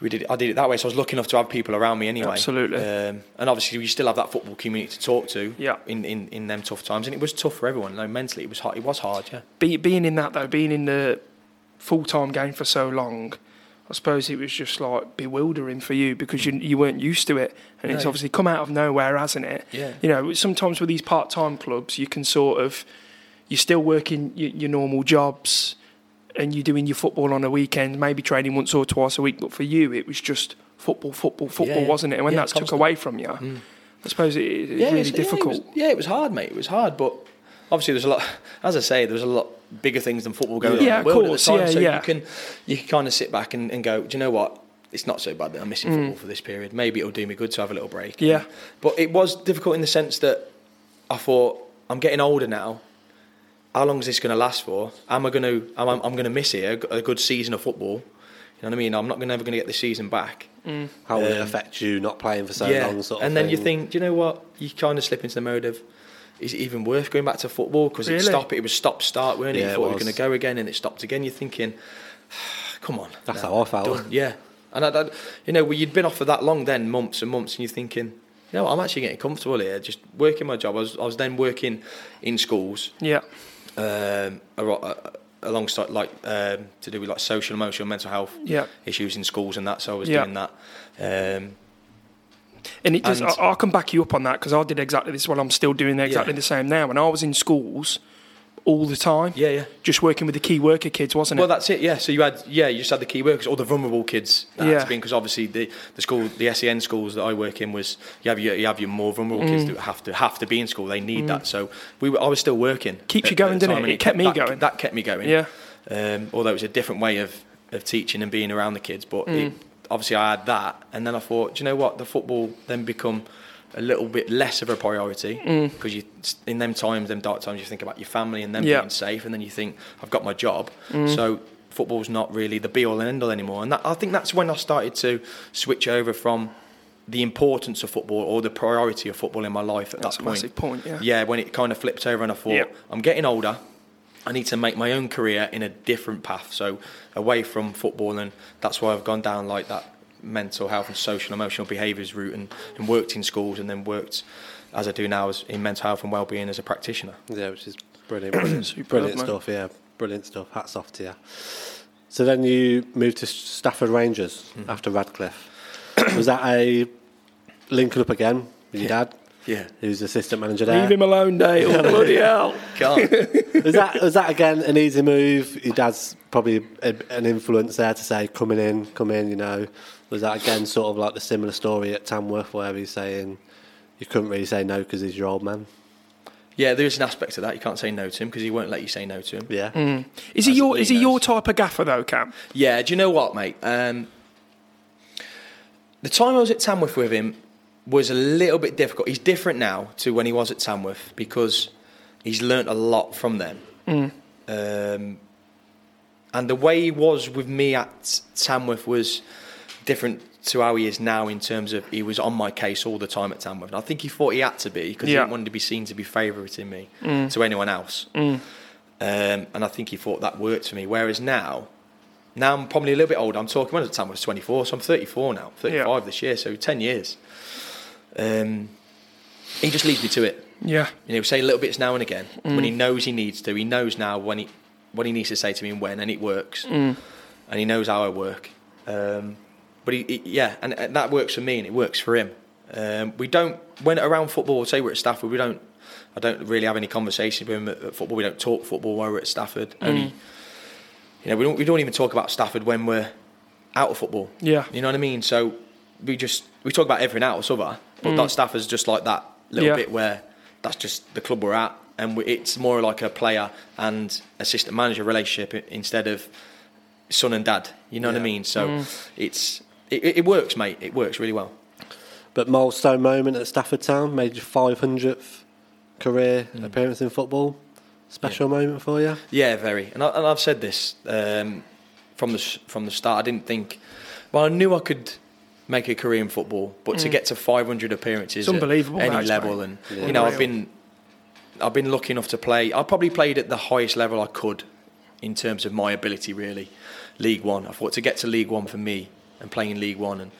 we did. I did it that way, so I was lucky enough to have people around me anyway. Absolutely. um, and obviously, we still have that football community to talk to. Yeah. In, in, in them tough times, and it was tough for everyone. Like, mentally, it was hard. It was hard. Yeah. be, being in that though, being in the full time game for so long? I suppose it was just like bewildering for you because you you weren't used to it, and it's obviously come out of nowhere, hasn't it? Yeah. You know, sometimes with these part time clubs, you can sort of you're still working your, your normal jobs, and you're doing your football on a weekend, maybe training once or twice a week. But for you, it was just football, football, football, yeah. wasn't it? And when Yeah, that's took away from you, mm. I suppose it, it's yeah, really difficult. Yeah it, was, yeah, it was hard, mate. It was hard, but obviously there's a lot. As I say, there's a lot bigger things than football going Yeah, on in the world course, at the time. yeah, so yeah. you can you can kind of sit back and, and go, do you know what? It's not so bad that I'm missing football for this period. Maybe it'll do me good to have a little break. Mm. Yeah. but it was difficult in the sense that I thought I'm getting older now. How long is this going to last for? Am I going to? Am I, I'm going to miss it a, a good season of football. You know what I mean? I'm not gonna, never going to get this season back. How will it Um, affect you not playing for so yeah, long? Sort of and then you think, do you know what? You kind of slip into the mode of, is it even worth going back to football? Because Really? it stopped. It was stop start, weren't it? Yeah, you thought we were was. going to go again, and it stopped again. You're thinking, come on. That's no, how I felt. Yeah, and I, I, you know, well, you'd been off for that long, then months and months, and you're thinking, you know, what, I'm actually getting comfortable here, just working my job. I was, I was then working in schools yeah, um, uh, alongside like um, to do with like social, emotional, mental health Yeah. issues in schools and that. So I was Yeah. doing that. Um, And it does. And- I, I can back you up on that because I did exactly this. Well, I'm still doing exactly Yeah. the same now. And I was in schools all the time. yeah, yeah. Just working with the key worker kids, wasn't Well, it? Well, that's it. Yeah. So you had yeah, you just had the key workers, or the vulnerable kids. That Yeah. had to be because obviously the the school, the SEN schools that I work in was you have your you have your more vulnerable kids Mm. that have to have to be in school. They need that. So we were, I was still working. Keeps you going, at the doesn't time, it? and It kept me that, going. That kept me going. Yeah. Um, although it was a different way of of teaching and being around the kids, but Mm. it, obviously I had that, and then I thought, do you know what? The football then become a little bit less of a priority Mm. because you in them times, them dark times, you think about your family and them Yeah. being safe, and then you think, I've got my job, Mm. so football's not really the be all and end all anymore. And that, I think that's when I started to switch over from the importance of football or the priority of football in my life at That's that point. massive point, yeah. Yeah, when it kind of flipped over, and I thought, Yeah. I'm getting older. I need to make my own career in a different path, so away from football, and that's why I've gone down like that mental health and social emotional behaviours route, and, and worked in schools, and then worked as I do now as in mental health and well-being as a practitioner. Yeah, which is brilliant, brilliant, brilliant stuff. Yeah, brilliant stuff. Hats off to you. So then you moved to Stafford Rangers Mm-hmm. after Radcliffe. Was that a linking up again with your dad? Yeah. Who's assistant manager there? Leave him alone, Dale. Bloody hell. Can't. was that was that again an easy move? Your dad's probably a, an influence there to say coming in, come in. You know, was that again sort of like the similar story at Tamworth where he's saying you couldn't really say no because he's your old man? yeah, there is an aspect to that. You can't say no to him because he won't let you say no to him. Yeah, Is he your is he your type of gaffer though, Cam? Yeah, do you know what, mate? Um, the time I was at Tamworth with him was a little bit difficult. He's different now to when he was at Tamworth because he's learnt a lot from them. Um, and the way he was with me at Tamworth was different to how he is now in terms of he was on my case all the time at Tamworth. And I think he thought he had to be because he Yeah. didn't want to be seen to be favouriting me to anyone else. Um, and I think he thought that worked for me. Whereas now, now I'm probably a little bit older. I'm talking when I was at Tamworth, I was 24, so I'm 34 now, 35 Yeah. this year, so 10 years. Um, he just leads me to it. Yeah. You know, he'll say little bits now and again Mm. when he knows he needs to. He knows now when he what he needs to say to me and when, and it works. Mm. And he knows how I work. Um, but he, he- yeah, and, and that works for me and it works for him. Um, we don't when around football. Say we're at Stafford, we don't. I don't really have any conversations with him at, at football. We don't talk football while we're at Stafford. Mm. Only, you know, we don't. We don't even talk about Stafford when we're out of football. Yeah. You know what I mean? So we just we talk about everything else other, but that Stafford's just like that little Mm. Yeah. bit where that's just the club we're at. and we- it's more like a player and assistant manager relationship instead of son and dad. You know what I mean? So it's it, it works, mate. It works really well. But milestone moment at Stafford Town, made your 500th career appearance in football. Special moment for you? Yeah, very. And, I, and I've said this um, from the from the start. I didn't think. Well, I knew I could make a career in football, but to mm. get to 500 appearances, It's unbelievable, at any that is, level, mate. and you know, I've been I've been lucky enough to play. I probably played at the highest level I could in terms of my ability. Really, League One. I thought to get to League One for me and playing League One and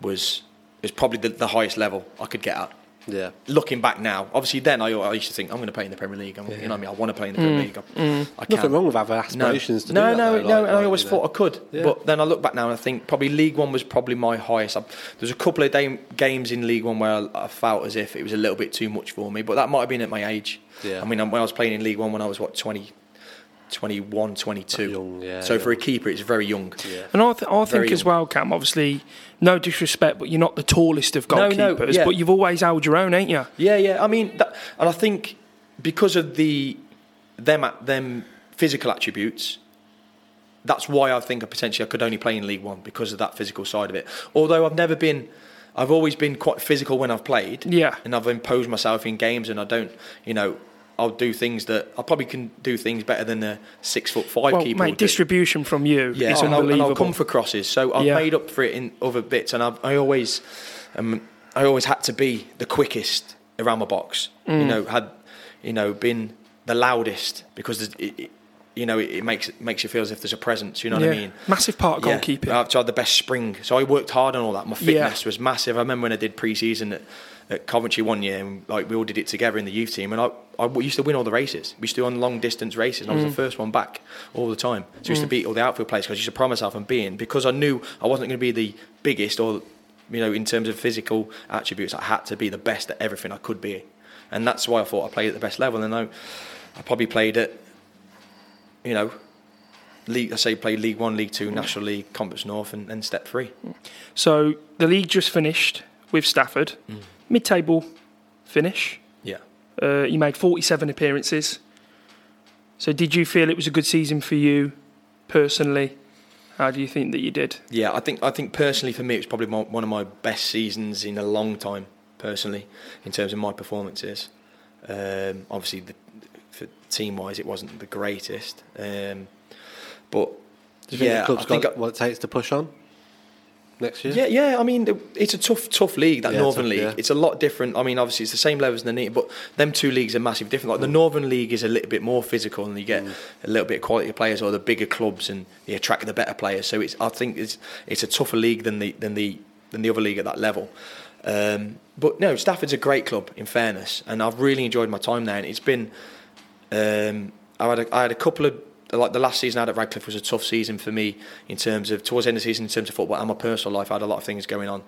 was was probably the, the highest level I could get at Yeah. looking back now, obviously then I, I used to think I'm going to play in the Premier League. I'm, You know what I mean? I want to play in the Premier mm. League. I, mm. I Nothing can't. wung with having aspirations to no, do that. no, though, no. like- and I always you know. thought I could, Yeah. but then I look back now and I think probably League One was probably my highest. I, there's a couple of day, games in League One where I, I felt as if it was a little bit too much for me, but that might have been at my age. Yeah. I mean, when I was playing in League One when I was what 20, 21, 22. Young, yeah, so for a keeper, it's very young. Yeah. And I, th- I Very think as well, Cam. Obviously, no disrespect, but you're not the tallest of No, goalkeepers. no, yeah. But you've always held your own, ain't you? Yeah, yeah. I mean, that, and I think because of the them them physical attributes, that's why I think I potentially I could only play in League One because of that physical side of it. Although I've never been, I've always been quite physical when I've played. Yeah. and I've imposed myself in games, and I don't, you know. I'll do things that I probably can do things better than a six foot five Well, keeper. mate, do. distribution from you Yeah, is and I'll, and. I'll come for crosses. So I've Yeah. made up for it in other bits, and I've, I always, um, I always had to be the quickest around my box. Mm. You know, had, you know, been the loudest because it, it, you know, it, it makes it makes you feel as if there's a presence. You know what I mean? Massive part of Yeah. goalkeeping. I've tried the best spring, so I worked hard on all that. My Yeah. fitness was massive. I remember when I did pre-season at, at Coventry one year, and like we all did it together in the youth team, and I, I used to win all the races. We used to do on long distance races, and I was Mm. the first one back all the time. So I used to beat all the outfield players because I used to promise myself and being because I knew I wasn't going to be the biggest or you know in terms of physical attributes. I had to be the best at everything I could be, and that's why I thought I played at the best level. And I, I probably played at you know. League, I say played League One, League Two, National League, Conference North, and, and Step Three. So the league just finished with Stafford, Mm. Mid-table finish. Yeah. Uh, you made 47 appearances. So did you feel it was a good season for you personally? How do you think that you did? Yeah, I think I think personally for me it was probably my, one of my best seasons in a long time. Personally, in terms of my performances, um, obviously the, for team wise it wasn't the greatest, um, but Do you think yeah, the club's I think got I- what it takes to push on next year? yeah, yeah. I mean, it's a tough, tough league. That Yeah, Northern tough, League. yeah. It's a lot different. I mean, obviously it's the same level as the Neat, but them two leagues are massive different. Like the Northern League is a little bit more physical, and you get Mm. a little bit of quality players, or the bigger clubs, and you attract the better players. So it's, I think it's it's a tougher league than the than the than the other league at that level. Um, but no, Stafford's a great club. In fairness, and I've really enjoyed my time there. And it's been um, I had a, I had a couple of like the last season I had at Radcliffe was a tough season for me in terms of towards the end of the season in terms of football and my personal life. I had a lot of things going on,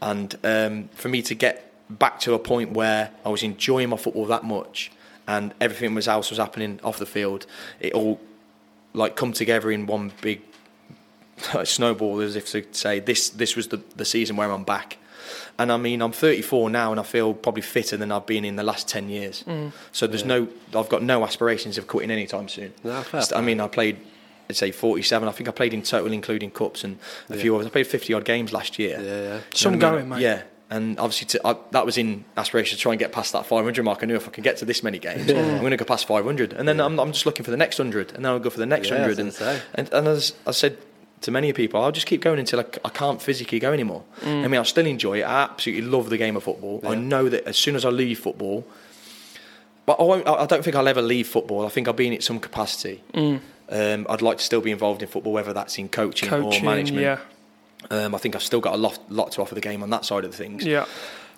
and um, for me to get back to a point where I was enjoying my football that much and everything was else was happening off the field, it all like come together in one big snowball as if to say this this was the, the season where I'm back. And I mean, I'm 34 now, and I feel probably fitter than I've been in the last 10 years. Mm. So there's no, I've got no aspirations of quitting anytime soon. No, I mean, I played, I'd say 47. I think I played in total, including cups and a few others. I played 50 odd games last year. Yeah, yeah. Some what I going, mean? mate. Yeah. And obviously, to, I, that was in aspiration to try and get past that 500 mark. I knew if I can get to this many games, I'm going to go past 500. And then I'm, I'm just looking for the next 100, and then I'll go for the next Yeah, 100. And, and, and as I said to many people, I'll just keep going until I can't physically go anymore. I mean, I still enjoy it. I absolutely love the game of football. I know that as soon as I leave football, but I, won't, I I don't think I'll ever leave football. I think I'll be in it some capacity. Um, I'd like to still be involved in football, whether that's in coaching, Coaching, or management. yeah, Um, I think I've still got a lot, lot to offer the game on that side of the things. yeah.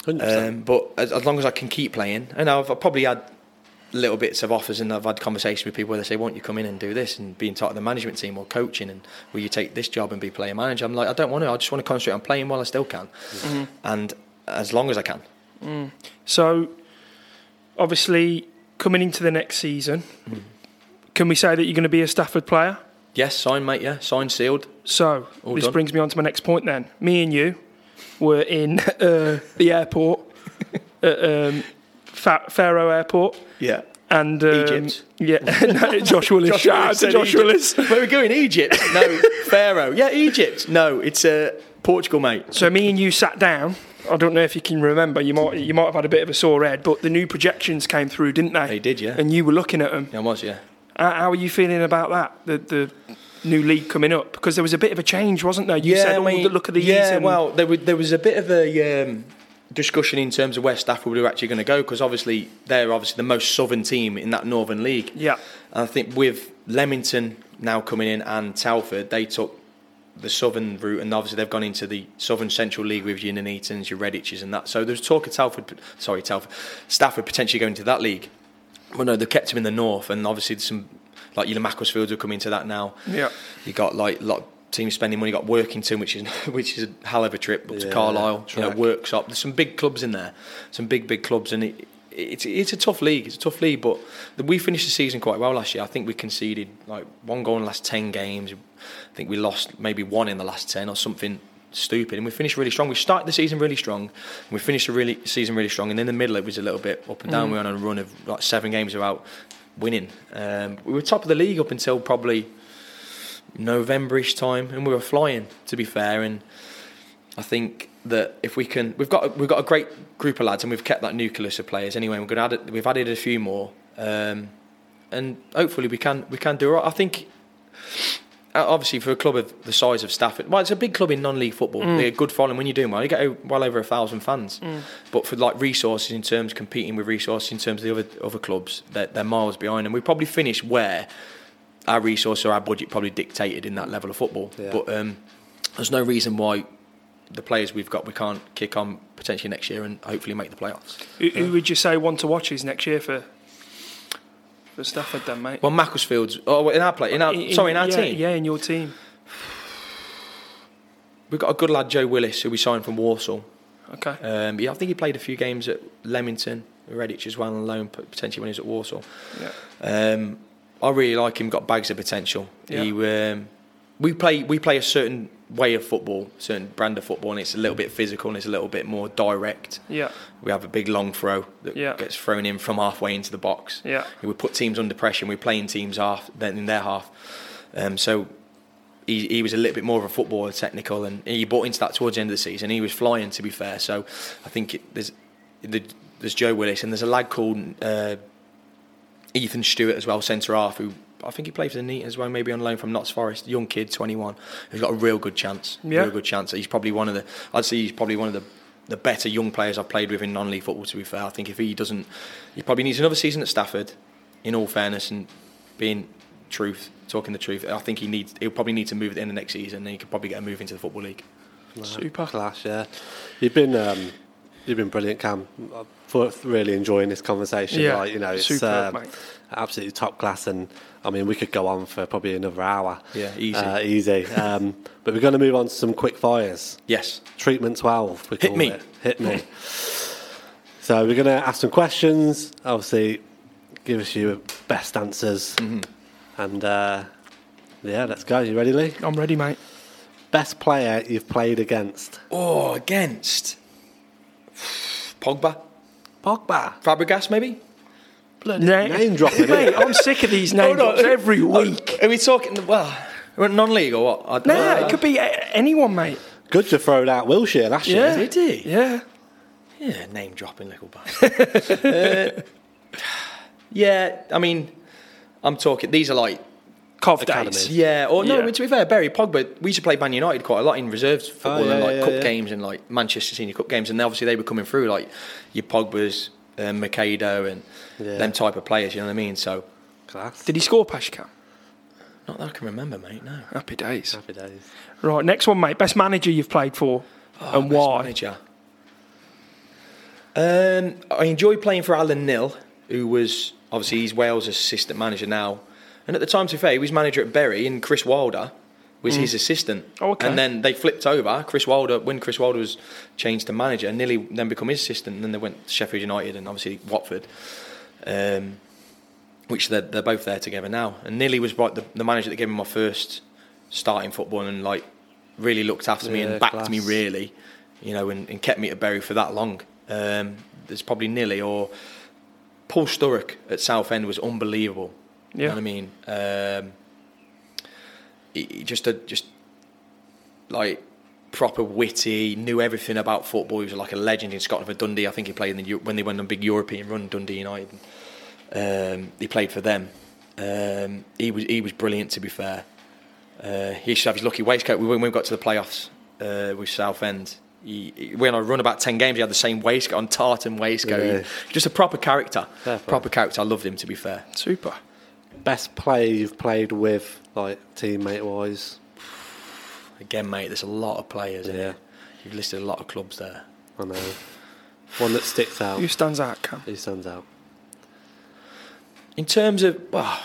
Um, but as, as long as I can keep playing, and I've, I've probably had little bits of offers, and I've had conversations with people where they say, "Won't you come in and do this and be in touch with the management team or coaching, and will you take this job and be player manager?" I'm like, I don't want to. I just want to concentrate on playing while I still can, and as long as I can. So, obviously, coming into the next season, can we say that you're going to be a Stafford player? Yes, signed, mate. Yeah, signed, sealed. So, All this done. brings me on to my next point then. Me and you were in uh, the airport, at um, Fa- Faro Airport, Yeah. And um, Egypt. Yeah, no, Josh Willis. Josh Shout out to said Josh Egypt. Willis. Where are we going? Egypt? No. Pharaoh. Yeah, Egypt. No, it's uh, Portugal, mate. So me and you sat down. I don't know if you can remember. You might you might have had a bit of a sore head, but the new projections came through, didn't they? They did, yeah. And you were looking at them. Yeah, I was, yeah. How, how are you feeling about that? The the new league coming up because there was a bit of a change, wasn't there? You said, "Oh, the look of these." Yeah, well, there, was- there was a bit of a um, discussion in terms of where Stafford were actually going to go because obviously they're obviously the most southern team in that northern league. Yeah. And I think with Leamington now coming in and Telford, they took the southern route and obviously they've gone into the southern central league with your Nuneatons, your Reddiches and that. So there's talk of Telford, sorry, Telford, Stafford potentially going to that league. Well, no, they've kept him in the north and obviously some, like your Macclesfields are coming to that now. Yeah. You got like a lot of teams spending money. Got Workington, which is which is a hell of a trip up to Yeah, Carlisle. You know, track. Worksop. There's some big clubs in there, some big big clubs, and it, it's it's a tough league. It's a tough league, but we finished the season quite well last year. I think we conceded like one goal in the last ten games. I think we lost maybe one in the last ten or something stupid, and we finished really strong. We started the season really strong, we finished the really season really strong. And in the middle, it was a little bit up and down. We were on a run of like seven games without winning. Um, we were top of the league up until probably Novemberish time, and we were flying. To be fair, and I think that if we can, we've got we've got a great group of lads, and we've kept that nucleus of players anyway. We're going to add, we've added a few more, um, and hopefully we can we can do it. I think. uh, Obviously, for a club of the size of Stafford, well, it's a big club in non-league football. They're a good following when you're doing well. You get well over a thousand fans, but for like resources in terms competing with resources in terms of the other other clubs, they're, they're miles behind. And we probably finish where our resource or our budget probably dictated in that level of football. Yeah. But um, there's no reason why the players we've got we can't kick on potentially next year and hopefully make the playoffs. Who, who would you say one to watch is next year for for Stafford then, mate? Well, Macclesfields. Oh, in our play, in our sorry, in our yeah, team, Yeah, in your team. we've got a good lad, Joe Willis, who we signed from Walsall. Okay. Um, yeah, I think he played a few games at Leamington, Redditch as well on loan, potentially when he was at Walsall. Yeah. Um, I really like him. Got bags of potential. Yeah. He, um, we play we play a certain way of football, certain brand of football, and it's a little bit physical and it's a little bit more direct. Yeah. We have a big long throw that Yeah. gets thrown in from halfway into the box. Yeah. We put teams under pressure. and We're playing teams half then in their half. Um, so he, he was a little bit more of a footballer, technical, and he bought into that towards the end of the season. He was flying, to be fair. So I think it, there's the, there's Joe Willis and there's a lad called uh, Ethan Stewart as well, centre half, who I think he played for the Neat as well, maybe on loan from Notts Forest, young kid, 21, who's got a real good chance. Yeah. Real good chance. He's probably one of the, I'd say he's probably one of the, the better young players I've played with in non-league football. To be fair, I think if he doesn't, he probably needs another season at Stafford. In all fairness and being truth, talking the truth, I think he needs. He'll probably need to move at the end of next season, and he could probably get a move into the football league. Super. Class, yeah. You've been um, you've been brilliant, Cam. For- really enjoying this conversation. Yeah, like, you know, it's superb, mate. absolutely top class, and I mean, we could go on for probably another hour. Yeah, easy. uh, easy. Um, but we're going to move on to some quick fires. Yes. Treatment twelve. We Hit me. It. Hit me. so we're going to ask some questions. Obviously, give us your best answers, Mm-hmm. and uh, yeah, let's go. You ready, Lee? I'm ready, mate. Best player you've played against? Oh, against Pogba, Pogba. Fabregas, maybe. Na- Name dropping, Mate. I'm sick of these name Hold on. drops every week. Are we talking? Well, we're non-league or what? I- Nah, uh, it could be anyone, mate. Good to throw out Wilshere last Yeah. year. Did he? Yeah. Yeah, name dropping little bastard. uh, yeah, I mean, I'm talking. These are like Cov Academies. days. yeah, or no. Yeah. To be fair, Barry Pogba. We used to play Man United quite a lot in reserves football yeah, and like yeah, cup yeah. games and like Manchester Senior Cup games, and obviously they were coming through like your Pogba's, um, Macheda, and Yeah. them type of players. You know what I mean? So Class. Did he score Pashkam? not that I can remember, mate. No. Happy days. Happy days. Right, next one, mate. Best manager you've played for Oh, and best why? Manager. Um, I enjoyed playing for Alan Knill, who was obviously he's Wales' assistant manager now, and at the time, to be fair, he was manager at Bury, and Chris Wilder was his assistant. Oh, okay. And then they flipped over. Chris Wilder, when Chris Wilder was changed to manager, Knilly then become his assistant, and then they went to Sheffield United and obviously Watford. Um, which they're, they're both there together now. And Knilly was the, the manager that gave me my first starting football and like really looked after me and backed class. me really, you know, and, and kept me at Bury for that long. Um, there's probably Knilly or Paul Sturrock at Southend was unbelievable. You Yeah. know what I mean? Um, he, he just a just like proper witty, knew everything about football. He was like a legend in Scotland for Dundee. I think he played in the when they went on a big European run. Dundee United. Um, he played for them. Um, he was he was brilliant. To be fair, uh, he used to have his lucky waistcoat. When we got to the playoffs uh, with Southend, he, on a run about ten games. He had the same waistcoat on tartan waistcoat. Yeah. He- just a proper character. Proper character. I loved him. To be fair. Super. Best player you've played with, like teammate wise. Again, mate, there's a lot of players. in Yeah. it. You've listed a lot of clubs there. I know. One that sticks out. Who stands out, Cam? Who stands out? In terms of, well,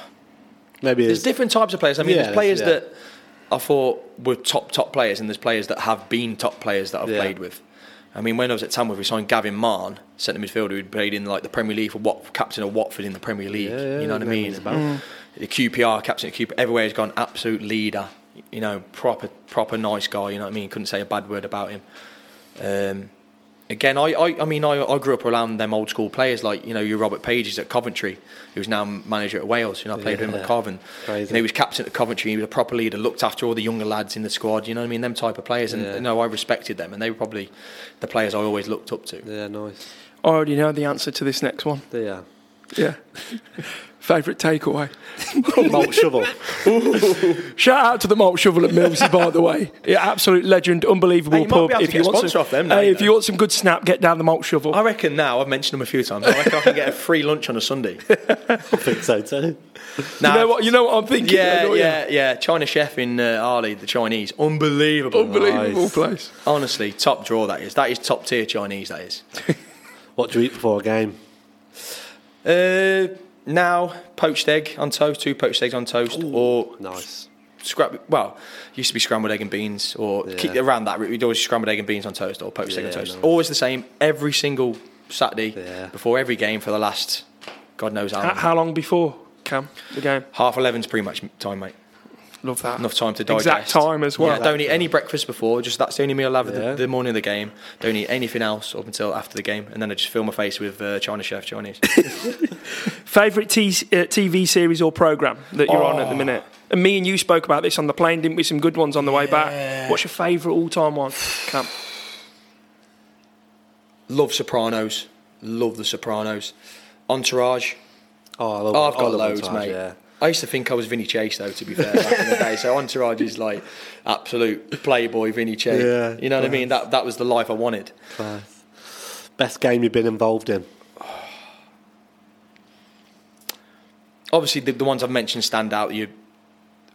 Maybe there's different types of players. I mean, Yeah, there's players there's- that I thought were top top players, and there's players that have been top players that I've Yeah. played with. I mean, when I was at Tamworth, we signed Gavin Mahon, centre midfielder who'd played in like the Premier League for what captain of Watford in the Premier League. Yeah, yeah, you know what I mean? rings. Mm. The QPR captain of QPR, everywhere he's gone, absolute leader. You know, proper proper nice guy. You know what I mean? Couldn't say a bad word about him. Um, again, I, I, I mean, I, I grew up around them old school players like you know your Robert Pages at Coventry, who's now manager at Wales. You know, I played with him at Covent. Crazy. You know, he was captain at Coventry. He was a proper leader, looked after all the younger lads in the squad. You know what I mean? Them type of players, and Yeah. you know, I respected them, and they were probably the players I always looked up to. yeah, nice. I already know the answer to this next one. Yeah. Yeah. Favourite takeaway. Malt shovel. Shout out to the malt shovel at Millsy, by the way. Yeah, absolute legend, unbelievable Hey, pub. be able to get a want sponsor some, off them hey, if you want some good snap, get down the malt shovel. I reckon now I've mentioned them a few times. I reckon I can get a free lunch on a Sunday. I think so too. Now, you know what? You know what I'm thinking. Yeah, don't you? yeah, yeah. China chef in uh, Arley, the Chinese, unbelievable. Unbelievable Nice. place. Honestly, top draw that is. That is top tier Chinese. That is. What do you eat before a game? Uh, now poached egg on toast, two poached eggs on toast, or Nice. scrab. Well, used to be scrambled egg and beans, or Yeah. keep around that. route. We'd always scrambled egg and beans on toast, or poached egg on toast. nice. Always the same every single Saturday Yeah. before every game for the last God knows how. How, long. how long before, Cam, the game? Half eleven's pretty much time, mate. Love that. Enough time to digest. Exact time as well. Yeah, don't eat any breakfast before. Just that's the only meal I'll have Yeah. the, the morning of the game. Don't eat anything else up until after the game, and then I just fill my face with uh, China Chef Chinese. Favourite t- uh, TV series or programme that you're on at Oh. the minute? And me and you spoke about this on the plane, didn't we? Some good ones on the way back. What's your favourite all time one, Cam? Love Sopranos. Love the Sopranos. Entourage. Oh, I love Oh, I've I got love loads, Entourage, mate. Yeah. I used to think I was Vinny Chase, though. To be fair, back in the day, so Entourage is like absolute playboy Vinny Chase. Yeah, you know what I mean? That that was the life I wanted. Class. Best game you've been involved in? Obviously, the, the ones I've mentioned stand out. You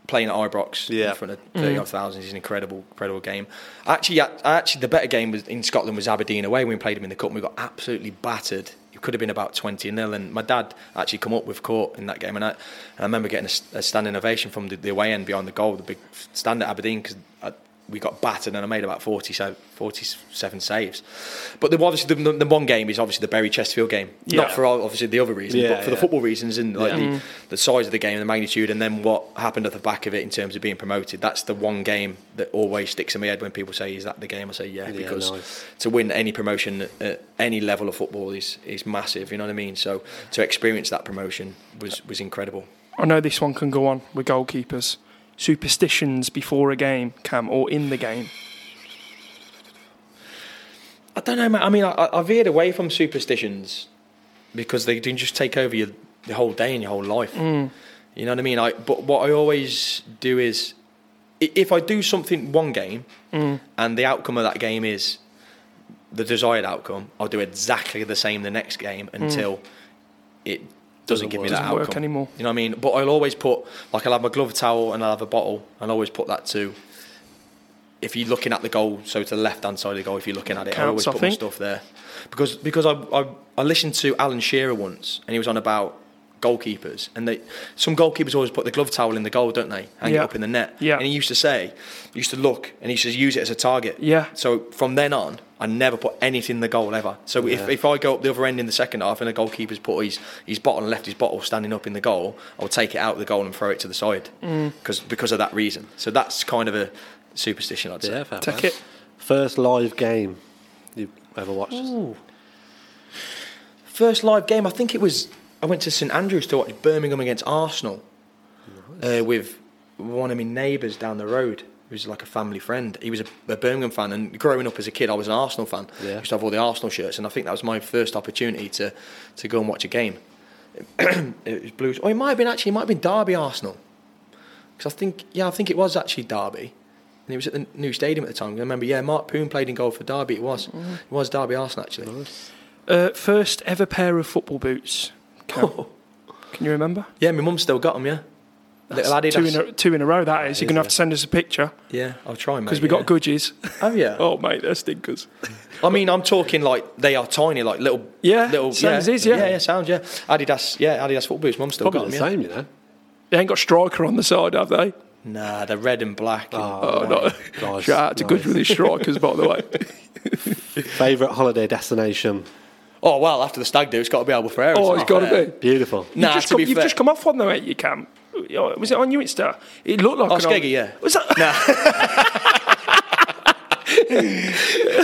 playing at Ibrox Yeah. in front of mm. thirty odd thousand is an incredible, incredible game. Actually, I- actually, the better game was in Scotland was Aberdeen away when we played them in the cup. and We got absolutely battered. Could have been about twenty 0 and my dad actually come up with court in that game, and I, and I remember getting a standing ovation from the, the away end behind the goal, the big stand at Aberdeen because we got battered and I made about 40, so- 47 saves. But the, obviously, the, the one game is obviously the Bury Chesterfield game, Yeah. not for all, obviously the other reasons, Yeah, but for the football reasons and like Yeah. the, mm. the size of the game, the magnitude, and then what happened at the back of it in terms of being promoted. That's the one game that always sticks in my head when people say, "Is that the game?" I say, "Yeah,", Yeah, because nice. to win any promotion at- at any level of football is is massive. You know what I mean? So to experience that promotion was was incredible. I know this one can go on with goalkeepers. Superstitions before a game, Cam, or in the game. I don't know, man. I mean, I, I veered away from superstitions because they can just take over your the whole day and your whole life. Hmm. You know what I mean? I but what I always do is if I do something one game hmm. and the outcome of that game is the desired outcome, I'll do exactly the same the next game hmm. until it doesn't, give me that Doesn't work outcome anymore. You know what I mean? But I'll always put like I'll have my glove towel and I'll have a bottle and I'll always put that to if you're looking at the goal, so to the left hand side of the goal, if you're looking at it, I always Counts, I put my stuff there because because I, I I listened to Alan Shearer once and he was on about goalkeepers and they some goalkeepers always put the glove towel in the goal, don't they? Hang Yeah. it up in the net. Yeah. And he used to say, he used to look and he used to use it as a target. Yeah. So from then on, I never put anything in the goal ever. So if, Yeah. if I go up the other end in the second half and the goalkeeper's put his, his bottle and left his bottle standing up in the goal, I'll take it out of the goal and throw it to the side Mm. because because of that reason. So that's kind of a superstition, I'd say. Yeah, fair Take play. it. First live game you've ever watched? Ooh. first live game. I think it was. I went to St Andrews to watch Birmingham against Arsenal uh, with one of my neighbours down the road. Who's like a family friend. He was a, a Birmingham fan, and growing up as a kid, I was an Arsenal fan. Yeah. used to have all the Arsenal shirts, and I think that was my first opportunity to to go and watch a game. it was Blues. Oh, it might have been actually. It might have been Derby Arsenal. Because I think, yeah, I think it was actually Derby. And it was at the new stadium at the time. I remember, yeah, Mart Poom played in goal for Derby. It was, Mm-hmm. it was Derby Arsenal actually. Uh, first ever pair of football boots. Can, can you remember? Yeah, my mum still got them. Yeah, little Adidas. two in a, two in a row. That is. You're gonna have to send us a picture yeah, I'll try, mate. because we yeah. got Gudgies. Oh yeah. oh mate, they're stinkers. I mean, I'm talking like they are tiny, like little. Yeah, little. same yeah, as his, yeah. yeah, yeah, sounds yeah. Adidas, yeah, Adidas football boots. Mum still Probably got the them. Yeah. same, you know. They ain't got striker on the side, have they? Nah, they're red and black. and- Oh, no. Nice, Shout out to nice. Gudge with his strikers, by the way. Favourite holiday destination? Oh well, after the stag do, it's got to be Albufeira. Oh, to it's be got to be. Beautiful. Nah, you've just, to come, be you've fair- just come off one though, ain't you, Cam? Oh, Was it on your Insta? It looked like Oh, an old- Skeggy, yeah. Was that?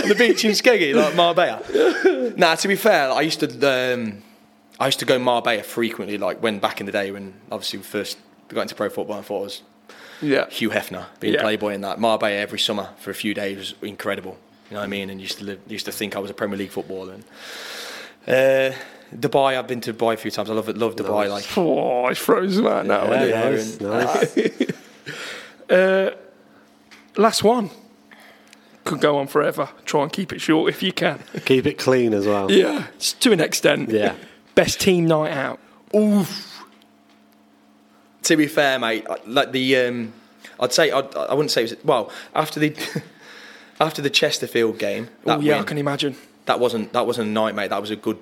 on the beach in Skeggy, like Marbella. nah, to be fair, I used to um, I used to go Marbella frequently, like when back in the day when obviously we first got into pro football. I thought it was Yeah. Hugh Hefner being Yeah. Playboy in that Marbella every summer for a few days was incredible. You know what I mean? And used to live, used to think I was a Premier League footballer. And, uh, Dubai, I've been to Dubai a few times. I love it, love Dubai. Like Oh, it's frozen right now. Yeah, isn't nice, nice. Last one. Could go on forever. Try and keep it short if you can. Keep it clean as well. Yeah, to an extent. Yeah. Best team night out. Oof. To be fair, mate, like the um, I'd say I'd, I wouldn't say it was well after the after the Chesterfield game. Oh That yeah, I can imagine. That wasn't that wasn't a night, mate. That was a good.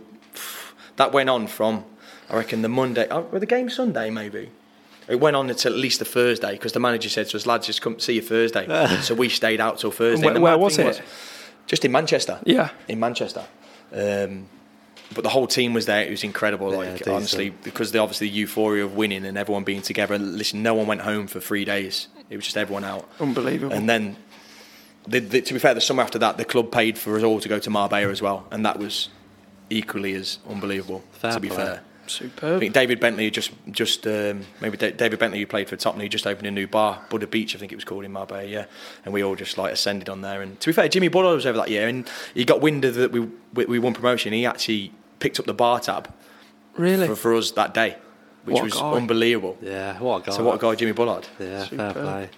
That went on from I reckon the Monday. Oh, the game Sunday maybe? It went on until at least the Thursday because the manager said to us, lads, just come see you Thursday. so we stayed out till Thursday. Where- where was it? just in Manchester. Yeah. in Manchester. Um, but the whole team was there. It was incredible. Yeah, Like honestly, because the obviously the euphoria of winning and everyone being together. Listen, no one went home for three days. It was just everyone out. Unbelievable. And then, the, the, to be fair, the summer after that, the club paid for us all to go to Marbella as well, and that was equally as unbelievable. Fair to be play. fair. I Superb. think David Bentley just just um, maybe Da- David Bentley who played for Tottenham he just opened a new bar Buddha Beach I think it was called in Marbella yeah and we all just like ascended on there and to be fair Jimmy Bullard was over that year and he got wind of that we we we won promotion he actually picked up the bar tab Really? for, for us that day which What was guy. unbelievable Yeah, what a guy. so what a guy Jimmy Bullard Yeah, Superb. fair play.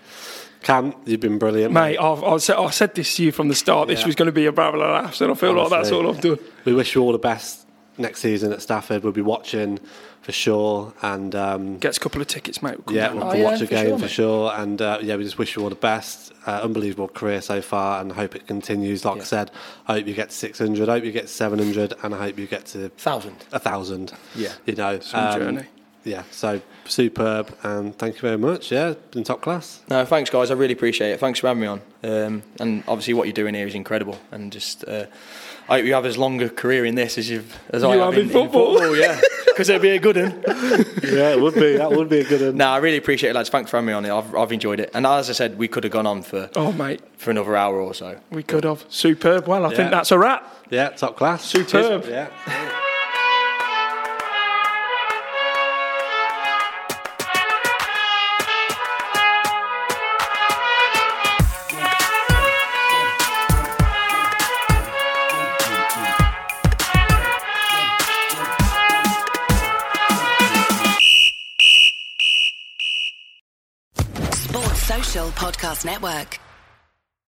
Cam, you've been brilliant. Mate, I've, I, said, I said this to you from the start. This Yeah. was going to be a barrel of laughs, and I feel like that's Honestly. all I've done. We wish you all the best next season at Stafford. We'll be watching for sure. And um, Gets a couple of tickets, mate. We'll yeah, we'll Oh, we'll yeah, watch a for game sure, for sure. And uh, yeah, we just wish you all the best. Uh, unbelievable career so far, and hope it continues. Like I said, I hope you get to 600. I hope you get to 700, and I hope you get to thousand a thousand. Yeah. you know, um, journey. Yeah, so superb, and thank you very much. Yeah, been top class. no thanks guys I really appreciate it thanks for having me on um, and obviously what you're doing here is incredible and just uh, I hope you have as long a career in this as you've as I You have have in football. yeah because it'd be a good one yeah, it would be. That would be a good one. No, I really appreciate it, lads. Thanks for having me on it. I've, I've enjoyed it. And as I said, we could have gone on for, Oh, mate, for another hour or so. we could have. Superb. Well, I Yeah. think that's a wrap. Yeah, top class. Superb. Yeah. Podcast Network.